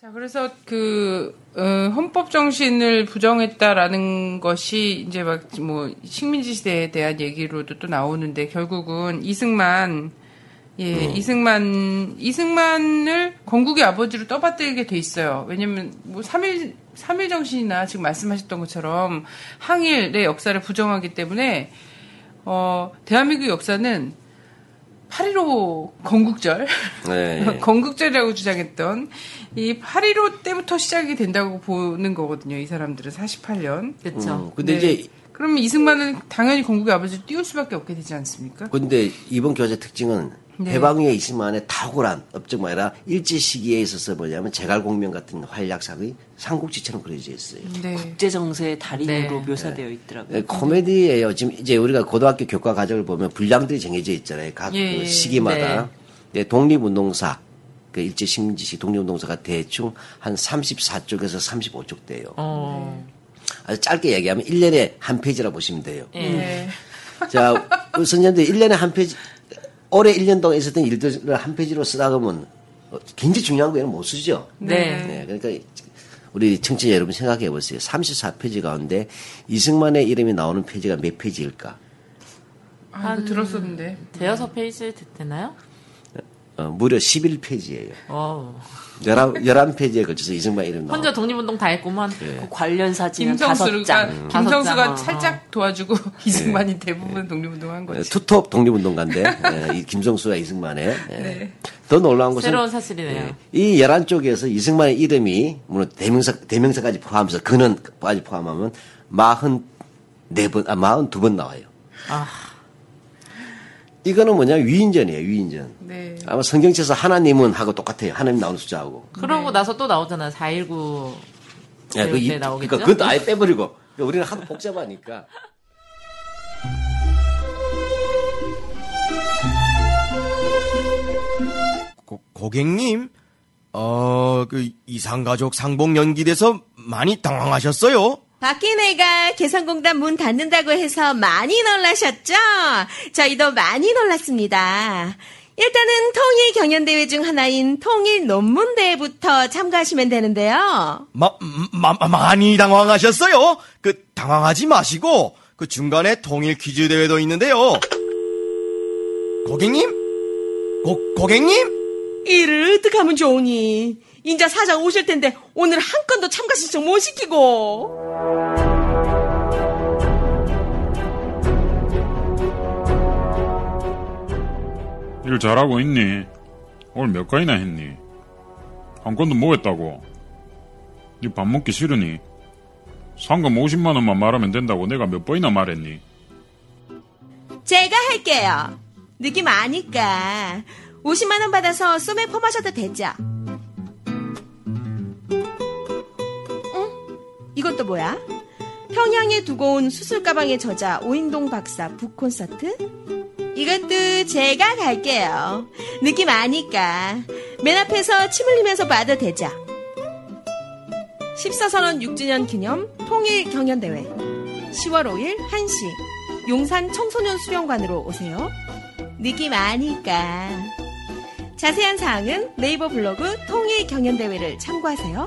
자, 그래서 그 어, 헌법 정신을 부정했다라는 것이 이제 막 뭐 식민지 시대에 대한 얘기로도 또 나오는데 결국은 이승만 예, 이승만 이승만을 건국의 아버지로 떠받들게 돼 있어요. 왜냐면 뭐 3일 3일 정신이나 지금 말씀하셨던 것처럼 항일의 역사를 부정하기 때문에 어, 대한민국 역사는 8.15 건국절 네. 건국절이라고 주장했던 이 8.15 때부터 시작이 된다고 보는 거거든요. 이 사람들은 48년. 그렇죠. 음, 근데 네. 이제 그러면 이승만은 당연히 건국의 아버지를 띄울 수밖에 없게 되지 않습니까? 근데 이번 교재 특징은 네. 해방 이후에 이승만의 탁월한 업적만 아니라 일제 시기에 있어서 뭐냐면 제갈공명 같은 활약상이 삼국지처럼 그려져 있어요. 네. 국제 정세의 달인으로 네. 묘사되어 있더라고요. 네, 코미디예요. 지금 이제 우리가 고등학교 교과 과정을 보면 분량들이 정해져 있잖아요. 각 예, 그 예. 시기마다. 네, 독립운동사, 그 일제 식민지 시 독립운동사가 대충 한 34쪽에서 35쪽 돼요. 어. 아주 짧게 얘기하면 1년에 한 페이지라 보시면 돼요. 네. 자, 선생님들 1년에 한 페이지, 올해 1년 동안 있었던 일들을 한 페이지로 쓰다 보면 어, 굉장히 중요한 거에는 못 쓰죠. 네. 네, 그러니까 우리 청취자 여러분 생각해 보세요. 34페이지 가운데 이승만의 이름이 나오는 페이지가 몇 페이지일까? 아, 이거 들었었는데. 대여섯 페이지 되나요? 어, 무려 11페이지예요. 어. 11, 11페이지에 걸쳐서 이승만 이름 나오는 혼자 독립운동 다 했구만. 그 관련 사진은 다섯 김성수가 장. 다섯 김성수가 장. 살짝 도와주고 이승만이 대부분 독립운동한 네, 거지. 투톱 독립운동가인데 예, 이 김성수와 이승만의 예. 네. 더 놀라운 것은 새로운 사실이네요. 예, 이 11쪽에서 이승만의 이름이 물론 대명사 대명사까지 포함해서 근원까지 포함하면 44번 아 42번 나와요. 아. 이거는 뭐냐 위인전이에요 위인전. 네. 아마 성경책에서 하나님은 하고 똑같아요. 하나님 나오는 숫자하고. 그러고 나서 또 나오잖아요. 419. 예, 그때 이- 나오겠죠? 그러니까 그것도 아예 빼버리고 그러니까 우리는 하도 복잡하니까. 고, 고객님, 어, 그 이상가족 상봉 연기돼서 많이 당황하셨어요? 박희내가 개성공단 문 닫는다고 해서 많이 놀라셨죠? 저희도 많이 놀랐습니다. 일단은 통일 경연대회 중 하나인 통일 논문대회부터 참가하시면 되는데요. 마, 마, 마- 많이 당황하셨어요? 그 당황하지 마시고 그 중간에 통일 퀴즈 대회도 있는데요. 고객님? 고, 고객님? 이를 어떡하면 좋으니? 인자 사장 오실 텐데 오늘 한 건도 참가 신청 못 시키고. 일 잘하고 있니? 오늘 몇 건이나 했니? 한 건도 뭐 했다고? 니밥 먹기 싫으니? 상금 50만 원만 말하면 된다고 내가 몇 번이나 말했니? 제가 할게요. 느낌 아니까. 50만 원 받아서 소매 펌하셔도 되죠. 또 뭐야? 평양에 두고 온 수술 가방의 저자 오인동 박사 북 콘서트? 이것도 제가 갈게요. 느낌 아니까. 맨 앞에서 침 흘리면서 봐도 되죠. 14선언 6주년 기념 통일 경연대회 10월 5일 1시 용산 청소년 수련관으로 오세요. 느낌 아니까. 자세한 사항은 네이버 블로그 통일 경연대회를 참고하세요.